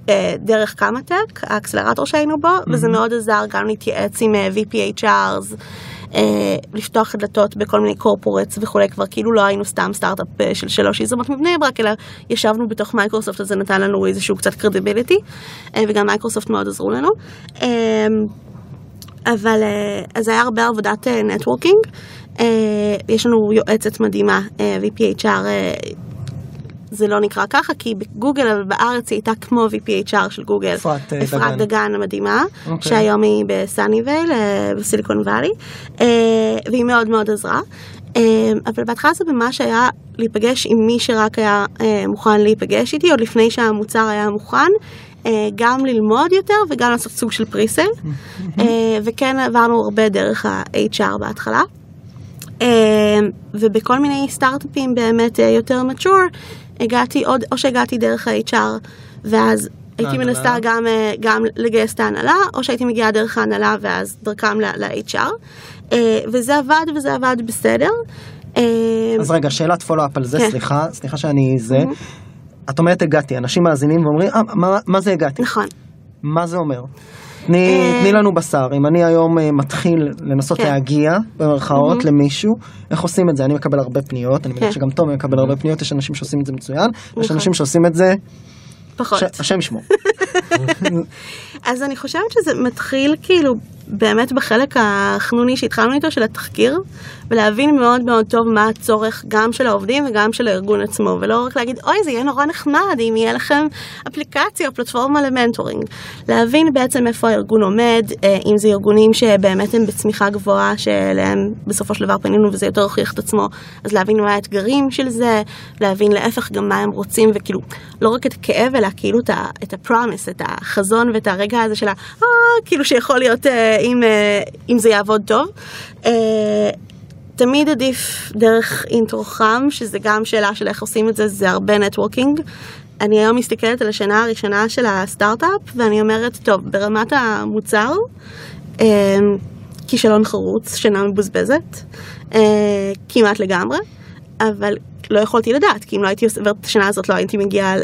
אה, דרך קמא-טק, האקסלרטור שהיינו בו, וזה מאוד עזר גם להתייעץ עם אה, VPHRs, לפתוח דלתות בכל מיני corporates וכולי, כבר כאילו לא היינו סתם סטארט-אפ של שלוש יזמות מבני ברק, אלא ישבנו בתוך מייקרוסופט, אז זה נתן לנו איזשהו קצת credibility, וגם מייקרוסופט מאוד עזרו לנו. אה, אבל אה, אז זה היה הרבה עבודת networking. יש לנו יועצת מדהימה, אה, VPHR, אה, זה לא נקרא ככה, כי בגוגל, אבל בארץ היא הייתה כמו VPHR של גוגל. אפרת, אה, אפרת דגן. דגן המדהימה, אוקיי. שהיום היא בסאניוויל, אה, בסיליקון וואלי, אה, והיא מאוד מאוד עזרה. אה, אבל בהתחלה זה ממש היה להיפגש עם מי שרק היה אה, מוכן להיפגש איתי, עוד לפני שהמוצר היה מוכן. אה, גם ללמוד יותר וגם לעשות סוג של פריסל, אה, וכן עברנו הרבה דרך ה-HR בהתחלה. אה, ובכל מיני סטארט-אפים באמת יותר mature, הגעתי עוד, או שהגעתי דרך ה-HR, ואז הייתי. מנסה גם, גם לגייס את ההנהלה, או שהייתי מגיעה דרך ההנהלה ואז דרכם ל-HR, וזה עבד וזה עבד בסדר. אז רגע, שאלת פולו-אפ על זה, כן. סליחה, סליחה שאני זה. את אומרת הגעתי, אנשים מאזינים ואומרים, אה, מה, מה זה הגעתי? נכון. מה זה אומר? תני, אה, תני לנו בשר, אם אני היום אה, מתחיל לנסות כן. להגיע במרכאות מהמם. למישהו, איך עושים את זה? אני מקבל הרבה פניות, אני מניח כן. שגם תומי מקבל הרבה פניות, יש אנשים שעושים את זה מצוין, ויש נכון. אנשים שעושים את זה, פחות. ש- השם ישמור. אז אני חושבת שזה מתחיל כאילו באמת בחלק החנוני שהתחלנו איתו של התחקיר, ולהבין מאוד מאוד טוב מה הצורך גם של העובדים וגם של הארגון עצמו, ולא רק להגיד, אוי, זה יהיה נורא נחמד אם יהיה לכם אפליקציה או פלטפורמה למנטורינג. להבין בעצם איפה הארגון עומד, אה, אם זה ארגונים שבאמת הם בצמיחה גבוהה, שאליהם בסופו של דבר פנינו וזה יותר הוכיח את עצמו, אז להבין מה האתגרים של זה, להבין להפך גם מה הם רוצים, וכאילו, לא רק את הכאב, אלא כאילו את ה promise, את החזון ואת הרגע הזה של ה... אה, כאילו שיכול להיות אה, אם, אם זה יעבוד טוב. תמיד עדיף דרך intro חם, שזה גם שאלה של איך עושים את זה, זה הרבה networking. אני היום מסתכלת על השנה הראשונה של הסטארט-אפ, ואני אומרת, טוב, ברמת המוצר, אה, כישלון חרוץ, שנה מבוזבזת, אה, כמעט לגמרי, אבל לא יכולתי לדעת, כי אם לא הייתי עוברת את השנה הזאת, לא הייתי מגיעה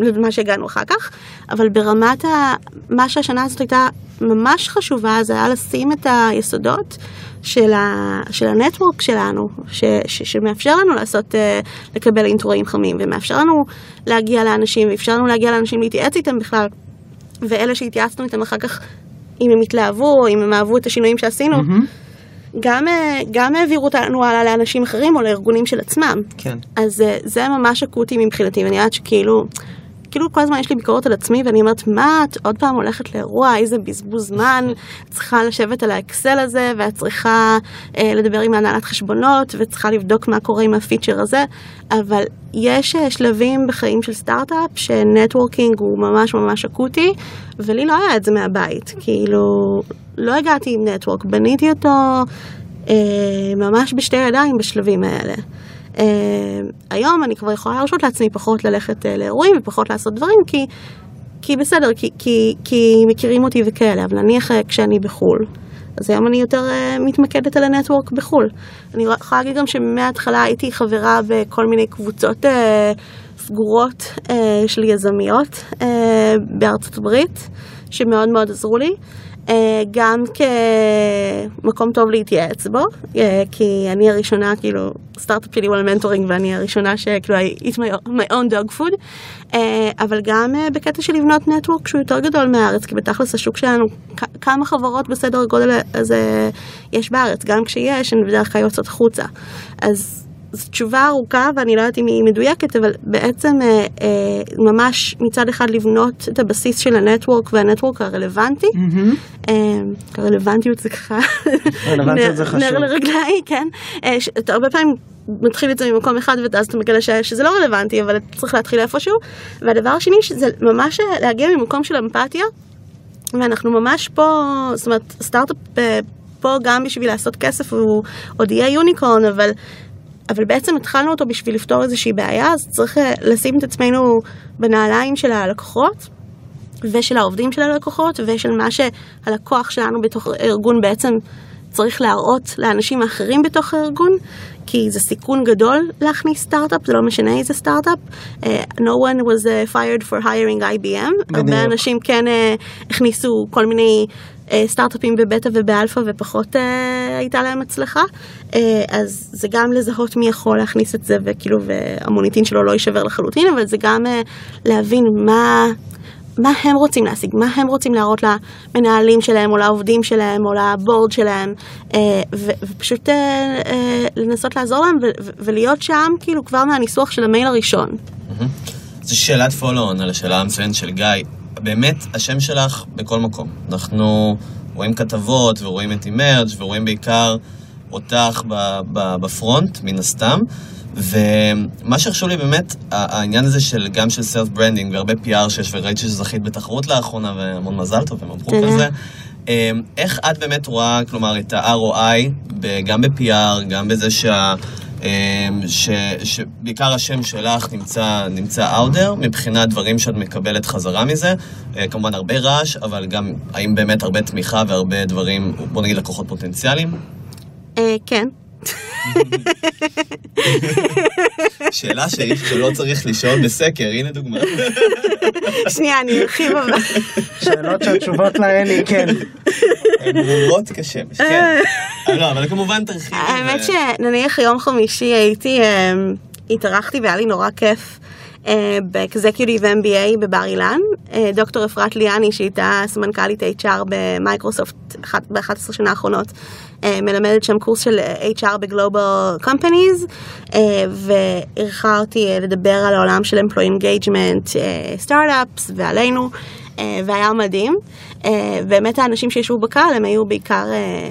למה שהגענו אחר כך, אבל ברמת ה... מה שהשנה הזאת הייתה ממש חשובה, זה היה לשים את היסודות של, ה... של הנטוורק שלנו, ש... ש... שמאפשר לנו לעשות, אה, לקבל אינטרואים חמים, ומאפשר לנו להגיע לאנשים, ואפשר לנו להגיע לאנשים להתייעץ איתם בכלל, ואלה שהתייעצנו איתם אחר כך, אם הם התלהבו, או אם הם אהבו את השינויים שעשינו, גם, אה, גם העבירו אותנו הלאה לאנשים אחרים או לארגונים של עצמם. כן. אז אה, זה ממש אקוטי מבחינתי, ואני יודעת שכאילו, כאילו כל הזמן יש לי ביקורת על עצמי, ואני אומרת, מה, את עוד פעם הולכת לאירוע, איזה בזבוז זמן, צריכה לשבת על האקסל הזה, ואת צריכה אה, לדבר עם הנהלת חשבונות, וצריכה לבדוק מה קורה עם הפיצ'ר הזה, אבל יש אה, שלבים בחיים של סטארט-אפ, שנטוורקינג הוא ממש ממש אקוטי, ולי לא היה את זה מהבית, כאילו, לא הגעתי עם נטוורק, בניתי אותו אה, ממש בשתי ידיים בשלבים האלה. Uh, היום אני כבר יכולה להרשות לעצמי פחות ללכת uh, לאירועים ופחות לעשות דברים, כי, כי בסדר, כי, כי, כי מכירים אותי וכאלה, אבל נניח uh, כשאני בחו"ל, אז היום אני יותר uh, מתמקדת על הנטוורק בחו"ל. אני יכולה להגיד גם שמההתחלה הייתי חברה בכל מיני קבוצות אה, סגורות אה, של יזמיות אה, בארצות הברית, שמאוד מאוד עזרו לי. אה, גם כמקום טוב להתייעץ בו, אה, כי אני הראשונה, כאילו, סטארט-אפ שלי הוא על mentoring ואני הראשונה שכאילו, I eat my, own dog food, אה, אבל גם בקטע של לבנות network שהוא יותר גדול מהארץ, כי בתכלס השוק שלנו, כמה חברות בסדר הגודל הזה יש בארץ, גם כשיש, הן בדרך כלל יוצאות החוצה. אז זו תשובה ארוכה ואני לא יודעת אם היא מדויקת, אבל בעצם אה, אה, ממש מצד אחד לבנות את הבסיס של הנטוורק והנטוורק הרלוונטי. אה, הרלוונטיות זה ככה, רלוונטיות זה חשוב. נר לרגליי, כן. אה, ש- אתה הרבה פעמים מתחיל את זה ממקום אחד ואז אתה מגלה ש- שזה לא רלוונטי, אבל צריך להתחיל איפשהו. והדבר השני, שזה ממש אה, להגיע ממקום של אמפתיה, ואנחנו ממש פה, זאת אומרת, סטארט-אפ אה, פה גם בשביל לעשות כסף, הוא עוד יהיה יוניקורן, אבל, אבל בעצם התחלנו אותו בשביל לפתור איזושהי בעיה, אז צריך אה, לשים את עצמנו בנעליים של הלקוחות. ושל העובדים של הלקוחות, ושל מה שהלקוח שלנו בתוך הארגון בעצם צריך להראות לאנשים האחרים בתוך הארגון, כי זה סיכון גדול להכניס סטארט-אפ, זה לא משנה איזה סטארט-אפ. Uh, no one was uh, fired for hiring IBM. הרבה אנשים כן uh, הכניסו כל מיני סטארט-אפים בבטא ובאלפא ופחות uh, הייתה להם הצלחה. Uh, אז זה גם לזהות מי יכול להכניס את זה, וכאילו, והמוניטין שלו לא יישבר לחלוטין, אבל זה גם uh, להבין מה... מה הם רוצים להשיג, מה הם רוצים להראות למנהלים שלהם, או לעובדים שלהם, או לבורד שלהם, אה, ו- ופשוט אה, אה, לנסות לעזור להם ולהיות שם כאילו כבר מהניסוח של המייל הראשון. זו שאלת follow-on על השאלה המצוינת של גיא. באמת, השם שלך בכל מקום. אנחנו רואים כתבות ורואים את אימרג' ורואים בעיקר אותך ב front, מן הסתם. ומה שחשוב לי באמת, העניין הזה של גם של self branding והרבה PR שיש, וראיתי שזכית בתחרות לאחרונה, והמון מזל טוב ומברוק. על זה. אמ, איך את באמת רואה, כלומר, את ה-ROI, גם ב-PR, גם בזה שה... אמ, ש, שבעיקר השם שלך נמצא, נמצא there, מבחינת דברים שאת מקבלת חזרה מזה. אה, כמובן הרבה רעש, אבל גם האם באמת הרבה תמיכה והרבה דברים, בוא נגיד לקוחות פוטנציאליים? אה, כן. שאלה שאיש שלא צריך לשאול בסקר, הנה דוגמה. שנייה, אני ארחיב אבל. שאלות שהתשובות להן היא כן. הן ברורות כשמש, כן. לא, אבל כמובן תרחיבי. האמת שנניח יום חמישי הייתי, אה, התארחתי והיה לי נורא כיף. אה, באקזקיוטיב MBA בבר אילן, אה, דוקטור אפרת ליאני שהייתה סמנכ"לית HR במייקרוסופט אחת- ב-11 שנה האחרונות, אה, מלמדת שם קורס של HR בגלובל קומפניז, ואירחה אותי לדבר על העולם של employee engagement, סטארט-אפס ועלינו, והיה מדהים. באמת האנשים שישבו בקהל הם היו בעיקר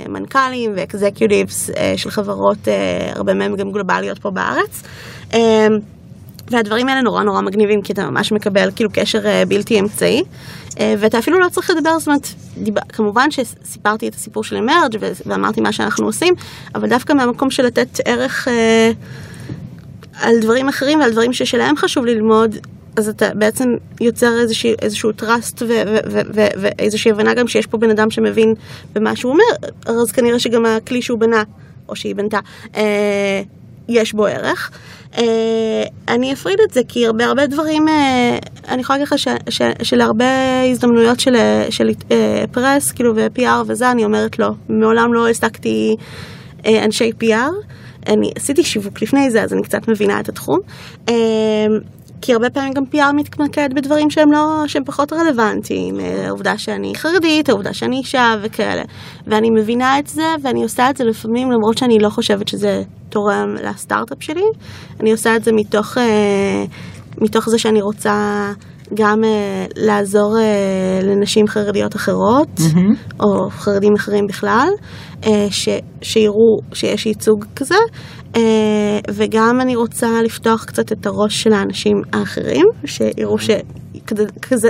מנכ"לים ואקזקיוטיבס של חברות, הרבה מהם גם גלובליות פה בארץ. והדברים האלה נורא נורא מגניבים, כי אתה ממש מקבל כאילו קשר אה, בלתי אמצעי, אה, ואתה אפילו לא צריך לדבר, זאת אומרת, דיב... כמובן שסיפרתי את הסיפור של אמרג' ו- ואמרתי מה שאנחנו עושים, אבל דווקא מהמקום של לתת ערך אה, על דברים אחרים ועל דברים ששלהם חשוב ללמוד, אז אתה בעצם יוצר איזשהו, איזשהו ו- ואיזושהי הבנה גם שיש פה בן אדם שמבין במה שהוא אומר, אז כנראה שגם הכלי שהוא בנה, או שהיא בנתה, אה, יש בו ערך. אה, אני אפריד את זה כי הרבה הרבה דברים, אה, אני יכולה להגיד לך שלהרבה הזדמנויות של, של אה, פרס, כאילו ו-PR וזה, אני אומרת לא. מעולם לא העסקתי אה, אנשי PR. אני עשיתי שיווק לפני זה, אז אני קצת מבינה את התחום. אה, כי הרבה פעמים גם PR מתמקד בדברים שהם לא, שהם פחות רלוונטיים, אה, העובדה שאני חרדית, העובדה שאני אישה וכאלה. ואני מבינה את זה, ואני עושה את זה לפעמים, למרות שאני לא חושבת שזה תורם לסטארט-אפ שלי. אני עושה את זה מתוך, אה, מתוך זה שאני רוצה גם אה, לעזור לנשים חרדיות אחרות, או חרדים אחרים בכלל, ש, שיראו שיש ייצוג כזה, וגם אני רוצה לפתוח קצת את הראש של האנשים האחרים, שיראו שכזה,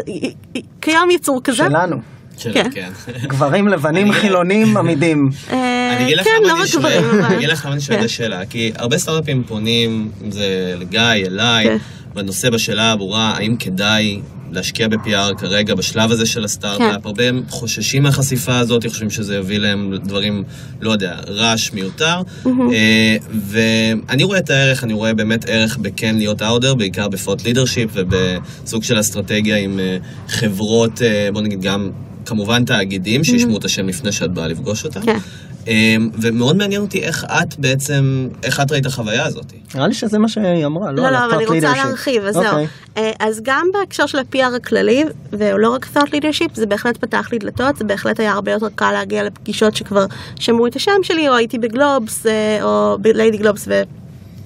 קיים יצור כזה. שלנו. של- כן. כן. גברים לבנים חילונים עמידים. אה, אני אגיד לך כן, למה לא אני רק שואל, גברים, אבל... אני אגיד לך למה אני שואל את כן. השאלה, כי הרבה סטארט-אפים פונים, אם זה לגיא, אליי, כן. בנושא בשאלה הברורה, האם כדאי להשקיע ב-PR כרגע, בשלב הזה של הסטארט-אפ, כן. הרבה הם חוששים מהחשיפה הזאת, חושבים שזה יביא להם דברים, לא יודע, רעש מיותר, אה, ואני רואה את הערך, אני רואה באמת ערך בכן להיות אאודר, בעיקר בפרוט לידרשיפ ובסוג של אסטרטגיה עם אה, חברות, אה, בוא נגיד גם... כמובן תאגידים שישמעו את השם לפני שאת באה לפגוש אותם. כן. אמ, ומאוד מעניין אותי איך את בעצם, איך את ראית החוויה הזאת. נראה לי שזה מה שהיא אמרה, לא לא, לא, אבל אני רוצה leadership. להרחיב, אז זהו. אוקיי. אה, אז גם בהקשר של ה-PR הכללי, ולא רק thought leadership, זה בהחלט פתח לי דלתות, זה בהחלט היה הרבה יותר קל להגיע לפגישות שכבר שמעו את השם שלי, או הייתי בגלובס, אה, או בליידי גלובס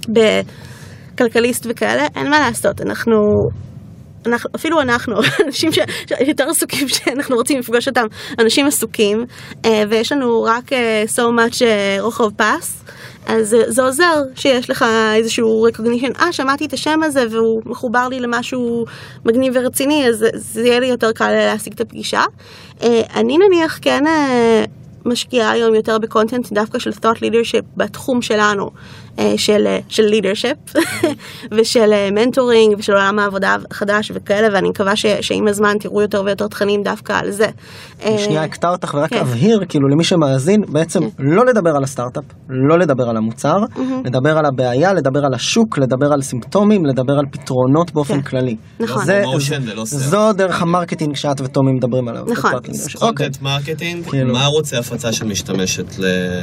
ובכלכליסט וכאלה, אין מה לעשות, אנחנו... אנחנו, אפילו אנחנו, אנשים ש- שיותר עסוקים שאנחנו רוצים לפגוש אותם, אנשים עסוקים, אה, ויש לנו רק אה, so much אה, רוחב פס, אז זה, עוזר שיש לך איזשהו recognition, אה, שמעתי את השם הזה והוא מחובר לי למשהו מגניב ורציני, אז זה- יהיה לי יותר קל להשיג את הפגישה. אני נניח כן משקיעה היום יותר ב content דווקא של thought leadership בתחום שלנו, אה, של, אה, של leadership ושל mentoring ושל עולם העבודה החדש וכאלה, ואני מקווה ש, שעם הזמן תראו יותר ויותר תכנים דווקא על זה. שנייה אה, אקטע אותך ורק כן. אבהיר, כאילו למי שמאזין, בעצם לא לדבר על הסטארט-אפ, לא לדבר על המוצר, לדבר על הבעיה, לדבר על השוק, לדבר על סימפטומים, לדבר על פתרונות באופן כן. כללי. נכון. זה- לא. זו דרך ה marketing שאת וטומי מדברים עליו. נכון. אוקיי. קונטנט מרקטינג, כאילו. מה ערוצי הפצה שאת משתמשת ל-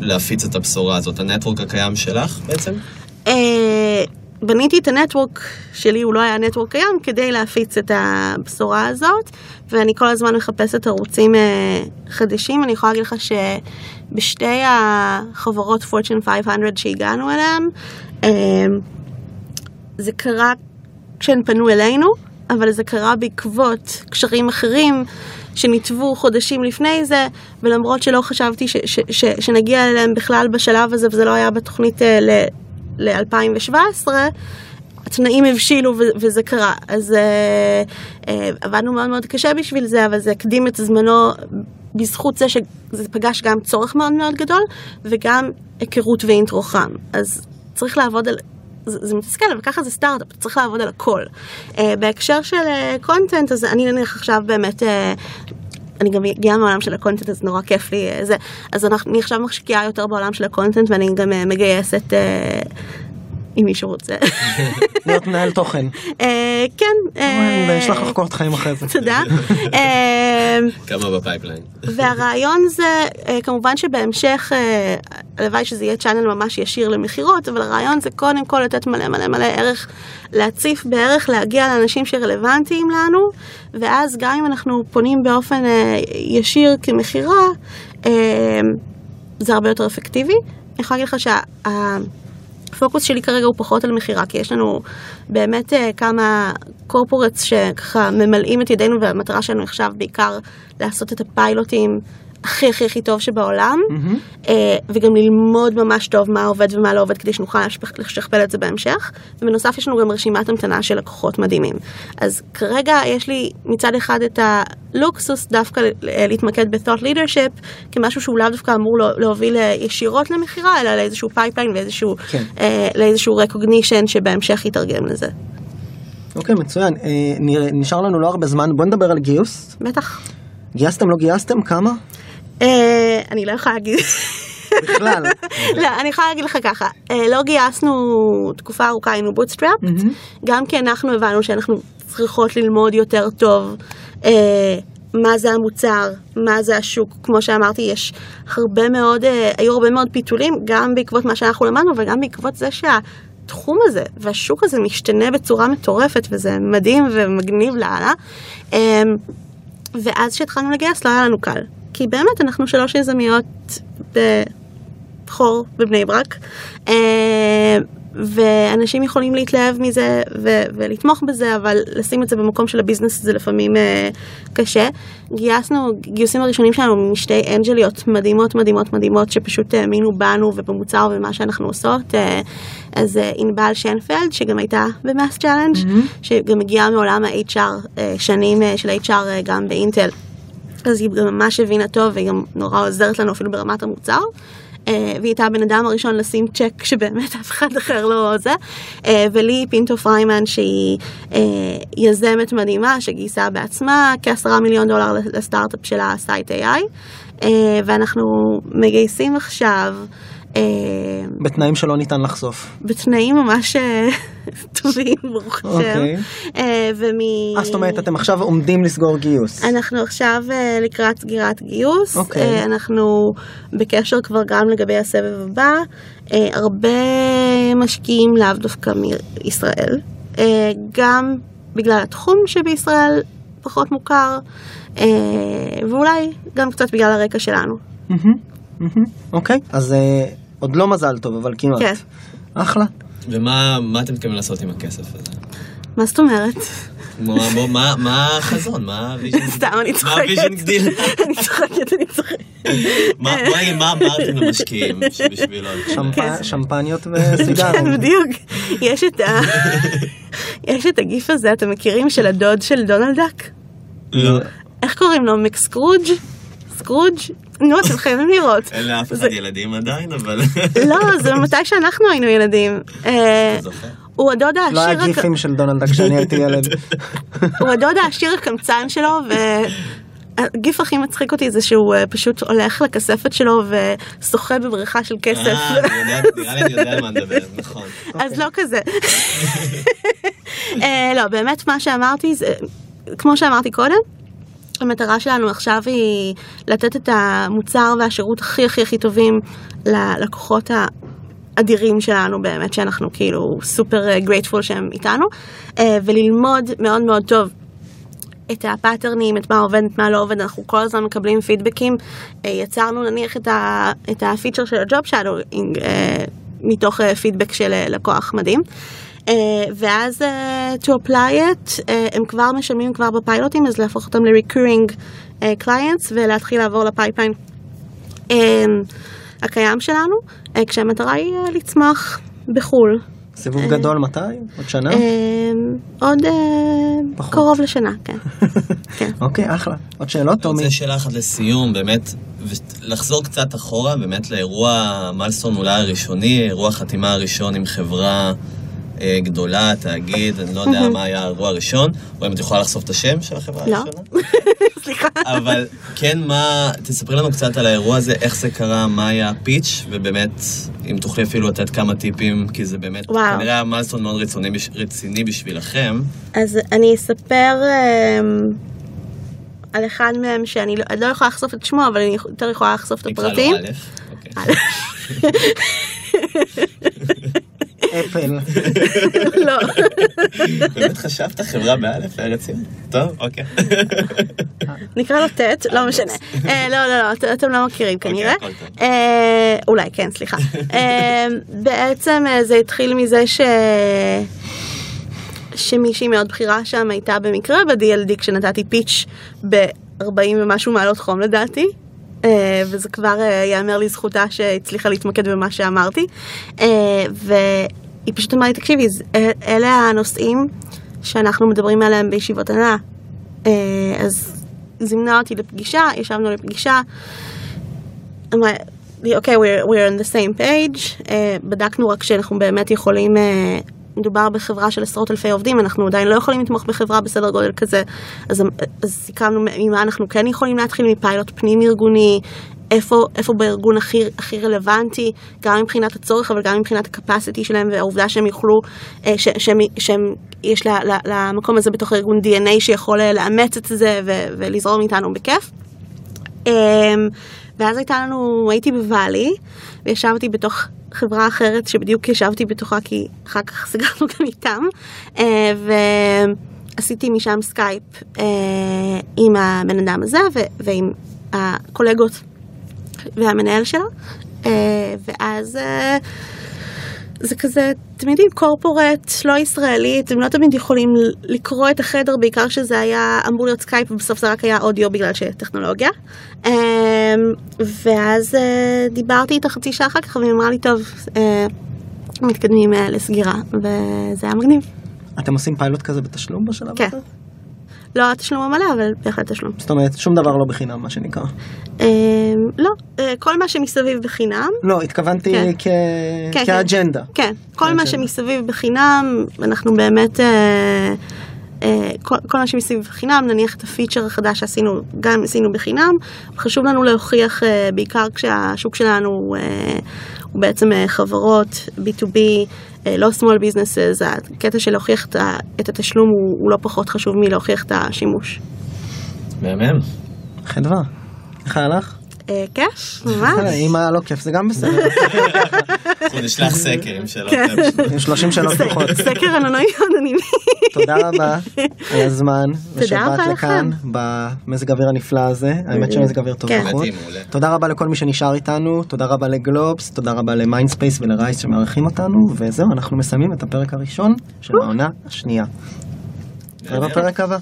להפיץ את הבשורה הזאת? ה network הקיים שלך בעצם? אה, בניתי את ה network שלי, הוא לא היה network קיים, כדי להפיץ את הבשורה הזאת, ואני כל הזמן מחפשת ערוצים אה, חדשים. אני יכולה להגיד לך שבשתי החברות Fortune 500 שהגענו אליהן, אה, זה קרה כשהן פנו אלינו, אבל זה קרה בעקבות קשרים אחרים שניתבו חודשים לפני זה, ולמרות שלא חשבתי ש- ש- ש- שנגיע אליהם בכלל בשלב הזה, וזה לא היה בתוכנית אה, ל-2017, התנאים הבשילו וזה קרה. אז אה, אה, עבדנו מאוד מאוד קשה בשביל זה, אבל זה הקדים את זמנו בזכות זה שזה פגש גם צורך מאוד מאוד גדול, וגם היכרות ו intro חם. אז צריך לעבוד על... זה, מתסכל, אבל ככה זה סטארט-אפ, צריך לעבוד על הכל. אה, בהקשר של content, אז אני נניח עכשיו באמת אה, אני גם מגיעה מהעולם של ה content, אז נורא כיף לי אה, זה. אז אני עכשיו משקיעה יותר בעולם של ה content, ואני גם אה, מגייסת, אה, אם מישהו רוצה. להיות מנהל תוכן. אה, כן. אה, אני אשלח לך קורות חיים אחרי זה. תודה. אה, כמה ב pipeline. והרעיון זה, אה, כמובן שבהמשך, אה, הלוואי שזה יהיה channel ממש ישיר למכירות, אבל הרעיון זה קודם כל לתת מלא מלא מלא ערך, להציף בערך, להגיע לאנשים שרלוונטיים לנו, ואז גם אם אנחנו פונים באופן אה, ישיר כמכירה, אה, זה הרבה יותר אפקטיבי. אני יכולה להגיד לך שה... הפוקוס שלי כרגע הוא פחות על מכירה, כי יש לנו באמת אה, כמה קורפורטס שככה ממלאים את ידינו, והמטרה שלנו עכשיו בעיקר לעשות את הפיילוטים הכי הכי הכי טוב שבעולם, אה, וגם ללמוד ממש טוב מה עובד ומה לא עובד, כדי שנוכל לשכפל את זה בהמשך. ובנוסף יש לנו גם רשימת המתנה של לקוחות מדהימים. אז כרגע יש לי מצד אחד את הלוקסוס דווקא להתמקד ב-thought leadership, כמשהו שהוא לאו דווקא אמור לה- להוביל אה, ישירות למכירה, אלא לאיזשהו pipeline ואיזשהו, כן. אה, לאיזשהו recognition שבהמשך יתרגם לזה. אוקיי, מצוין. אה, נשאר לנו לא הרבה זמן, בוא נדבר על גיוס. בטח. גייסתם, לא גייסתם? כמה? אה, אני לא יכולה להגיד. בכלל. לא, אני יכולה להגיד לך ככה, אה, לא גייסנו תקופה ארוכה, היינו bootstrap, גם כי אנחנו הבנו שאנחנו צריכות ללמוד יותר טוב אה, מה זה המוצר, מה זה השוק, כמו שאמרתי, יש הרבה מאוד, היו הרבה מאוד פיתולים, גם בעקבות מה שאנחנו למדנו, וגם בעקבות זה שהתחום הזה והשוק הזה משתנה בצורה מטורפת, וזה מדהים ומגניב לאללה. אה, ואז כשהתחלנו לגייס לא היה לנו קל, כי באמת אנחנו שלוש יזמיות בחור בבני ברק, אה, ואנשים יכולים להתלהב מזה ו- ולתמוך בזה, אבל לשים את זה במקום של ה business זה לפעמים אה, קשה. גייסנו, גיוסים הראשונים שלנו משתי אנג'ליות מדהימות מדהימות מדהימות שפשוט האמינו בנו ובמוצר ובמה שאנחנו עושות. אה, אז אה, ענבל שנפלד, שגם הייתה ב MassChallenge, שגם הגיעה מעולם ה-HR, אה, שנים אה, של HR אה, גם באינטל. אז היא גם ממש הבינה טוב, והיא גם נורא עוזרת לנו אפילו ברמת המוצר. אה, והיא הייתה הבן אדם הראשון לשים צ'ק שבאמת אף אחד אחר לא זה. אה, ולי פינטו פריימן שהיא אה, יזמת מדהימה שגייסה בעצמה כעשרה מיליון דולר לסטארט-אפ שלה, סייט AI. ואנחנו מגייסים עכשיו בתנאים שלא ניתן לחשוף. בתנאים ממש אה, טובים, ברוך השם. אוקיי. אה, ומ... אה, זאת אומרת, אתם עכשיו עומדים לסגור גיוס. אנחנו עכשיו אה, לקראת סגירת גיוס, אוקיי. אה, אנחנו בקשר כבר גם לגבי הסבב הבא, אה, הרבה משקיעים לאו דווקא מישראל, אה, גם בגלל התחום שבישראל פחות מוכר, אה, ואולי גם קצת בגלל הרקע שלנו. מהמם. אוקיי, אז אה, עוד לא מזל טוב, אבל כמעט. כן. אחלה. ומה מה אתם מתכוונים לעשות עם הכסף הזה? מה זאת אומרת? מה- מה- מה- מה החזון? מה ה vision? סתם, אני מה צוחקת. ה vision גדיל? אני צוחקת, אני צוחקת. מה אמרתם למשקיעים שבשבילו? שמפ- שמפניות וסיגרים. כן, בדיוק. יש את ה... יש את הגיף הזה, אתם מכירים? של הדוד של דונלד דאק? לא. איך קוראים לו? מקסקרוג'? סקרוג'? נו, אתם חייבים לראות. אין לאף אחד ילדים עדיין, אבל... לא, זה מתי שאנחנו היינו ילדים. אה. הוא הדוד לא היה העשיר, גיפים של דונלד כשאני הייתי ילד. הוא הדוד העשיר הקמצן שלו, והגיף הכי מצחיק אותי זה שהוא אה, פשוט הולך לכספת שלו ושוחה בבריכה של כסף. אה, נראה לי אני יודע על מה נדבר, נכון. אז לא כזה. אה, לא, באמת מה שאמרתי זה, כמו שאמרתי קודם, המטרה שלנו עכשיו היא לתת את המוצר והשירות הכי הכי הכי טובים ללקוחות האדירים שלנו באמת, שאנחנו כאילו super grateful שהם איתנו, אה, וללמוד מאוד מאוד טוב את הפאטרנים, את מה עובד, את מה לא עובד, אנחנו כל הזמן מקבלים פידבקים. אה, יצרנו נניח את, ה, את הפיצ'ר של ה job shadowing מתוך אה, פידבק של אה, לקוח מדהים. אה, ואז אה, to apply it, אה, הם כבר משלמים כבר בפיילוטים, אז להפוך אותם ל-recurring clients ולהתחיל לעבור ל pipeline אה, הקיים שלנו, אה, כשהמטרה היא אה, לצמוח בחו"ל. סיבוב גדול מתי? עוד שנה? אה, עוד פחות. קרוב לשנה, כן. כן. אוקיי, אחלה. עוד שאלות, אני טומי? רוצה שאלה אחת לסיום, באמת, לחזור קצת אחורה, באמת לאירוע מלסון אולי הראשוני, אירוע החתימה הראשון עם חברה גדולה, תאגיד, אני לא יודע מה היה האירוע הראשון, או אם את יכולה לחשוף את השם של החברה לא. הראשונה? סליחה. אבל כן, מה, תספרי לנו קצת על האירוע הזה, איך זה קרה, מה היה הפיץ', ובאמת, אם תוכלי אפילו לתת כמה טיפים, כי זה באמת. כנראה היה מלסטון מאוד רציני, רציני בשבילכם. אז אני אספר אמ, על אחד מהם שאני לא, לא יכולה לחשוף את שמו, אבל אני יותר יכולה לחשוף את נקרא לו הפרטים. א', אוקיי. אפל. לא. באמת חשבת חברה באלף, היה רציני? טוב, אוקיי. נקרא לו ט', לא משנה. אה, לא, לא, לא, את- אתם לא מכירים כנראה. הכל טוב. אה, אולי, כן, סליחה. אה, בעצם זה התחיל מזה ש... שמישהי מאוד בכירה שם הייתה במקרה ב-DLD כשנתתי פיץ' ב-40 ומשהו מעלות חום לדעתי. אה, וזה כבר אה, ייאמר לזכותה שהצליחה להתמקד במה שאמרתי. אה, והיא פשוט אמרה לי, תקשיבי, אה, אלה הנושאים שאנחנו מדברים עליהם בישיבות הנאה. אה, אז זימנה אותי לפגישה, ישבנו לפגישה. אמרה אוקיי, we're, we're on the same page. בדקנו רק שאנחנו באמת יכולים, מדובר בחברה של עשרות אלפי עובדים, אנחנו עדיין לא יכולים לתמוך בחברה בסדר גודל כזה. אז, אז סיכמנו ממה אנחנו כן יכולים להתחיל מפיילוט פנים ארגוני. איפה, איפה בארגון הכי, הכי רלוונטי, גם מבחינת הצורך, אבל גם מבחינת ה capacity שלהם והעובדה שהם יוכלו, אה, ש, שהם, שהם, יש ל- ל- למקום הזה בתוך הארגון DNA שיכול אה, לאמץ את זה ו, ולזרום איתנו בכיף. אמ, ואז הייתה לנו, הייתי בוואלי, וישבתי בתוך חברה אחרת שבדיוק ישבתי בתוכה כי אחר כך סגרנו גם איתם, אה, ועשיתי משם סקייפ אה, עם הבן אדם הזה ועם הקולגות והמנהל שלה, אה, ואז... זה כזה, אתם יודעים, corporate לא ישראלית, הם לא תמיד יכולים לקרוא את החדר, בעיקר שזה היה אמור להיות סקייפ, ובסוף זה רק היה אודיו בגלל שטכנולוגיה. אמ, ואז אה, דיברתי איתה חצי שעה אחר כך, והיא אמרה לי, טוב, אה, מתקדמים אה, לסגירה, וזה היה מגניב. אתם עושים פיילוט כזה בתשלום בשלב כן. לא התשלום המלא, אבל בהחלט תשלום. זאת אומרת, שום דבר לא בחינם, מה שנקרא. אמ, לא, אה, כל מה שמסביב בחינם. לא, התכוונתי כן. כ... כן, כאג'נדה. כן, כל מה. שמסביב בחינם, אנחנו באמת, אה, אה, כל, כל מה שמסביב בחינם, נניח את הפיצ'ר החדש שעשינו, גם עשינו בחינם, חשוב לנו להוכיח, בעיקר כשהשוק שלנו הוא בעצם חברות, B2B, אה, לא small businesses, הקטע של להוכיח את, את התשלום הוא, הוא לא פחות חשוב מלהוכיח את השימוש. מהמם. חדווה. איך היה לך? כיף, ממש. אם היה לא כיף זה גם בסדר. אנחנו נשלח סקר עם שאלות. כן. עם 30 שאלות פתוחות. סקר אנונימי. תודה רבה על הזמן, ושבאת רבה לכאן. במזג האוויר הנפלא הזה. האמת שמזג אוויר טוב כן. בחוץ. מעולה. תודה רבה לכל מי שנשאר איתנו, תודה רבה לגלובס, תודה רבה למיינדספייס ולרייס שמארחים אותנו, וזהו, אנחנו מסיימים את הפרק הראשון של העונה השנייה. נתראה בפרק הבא.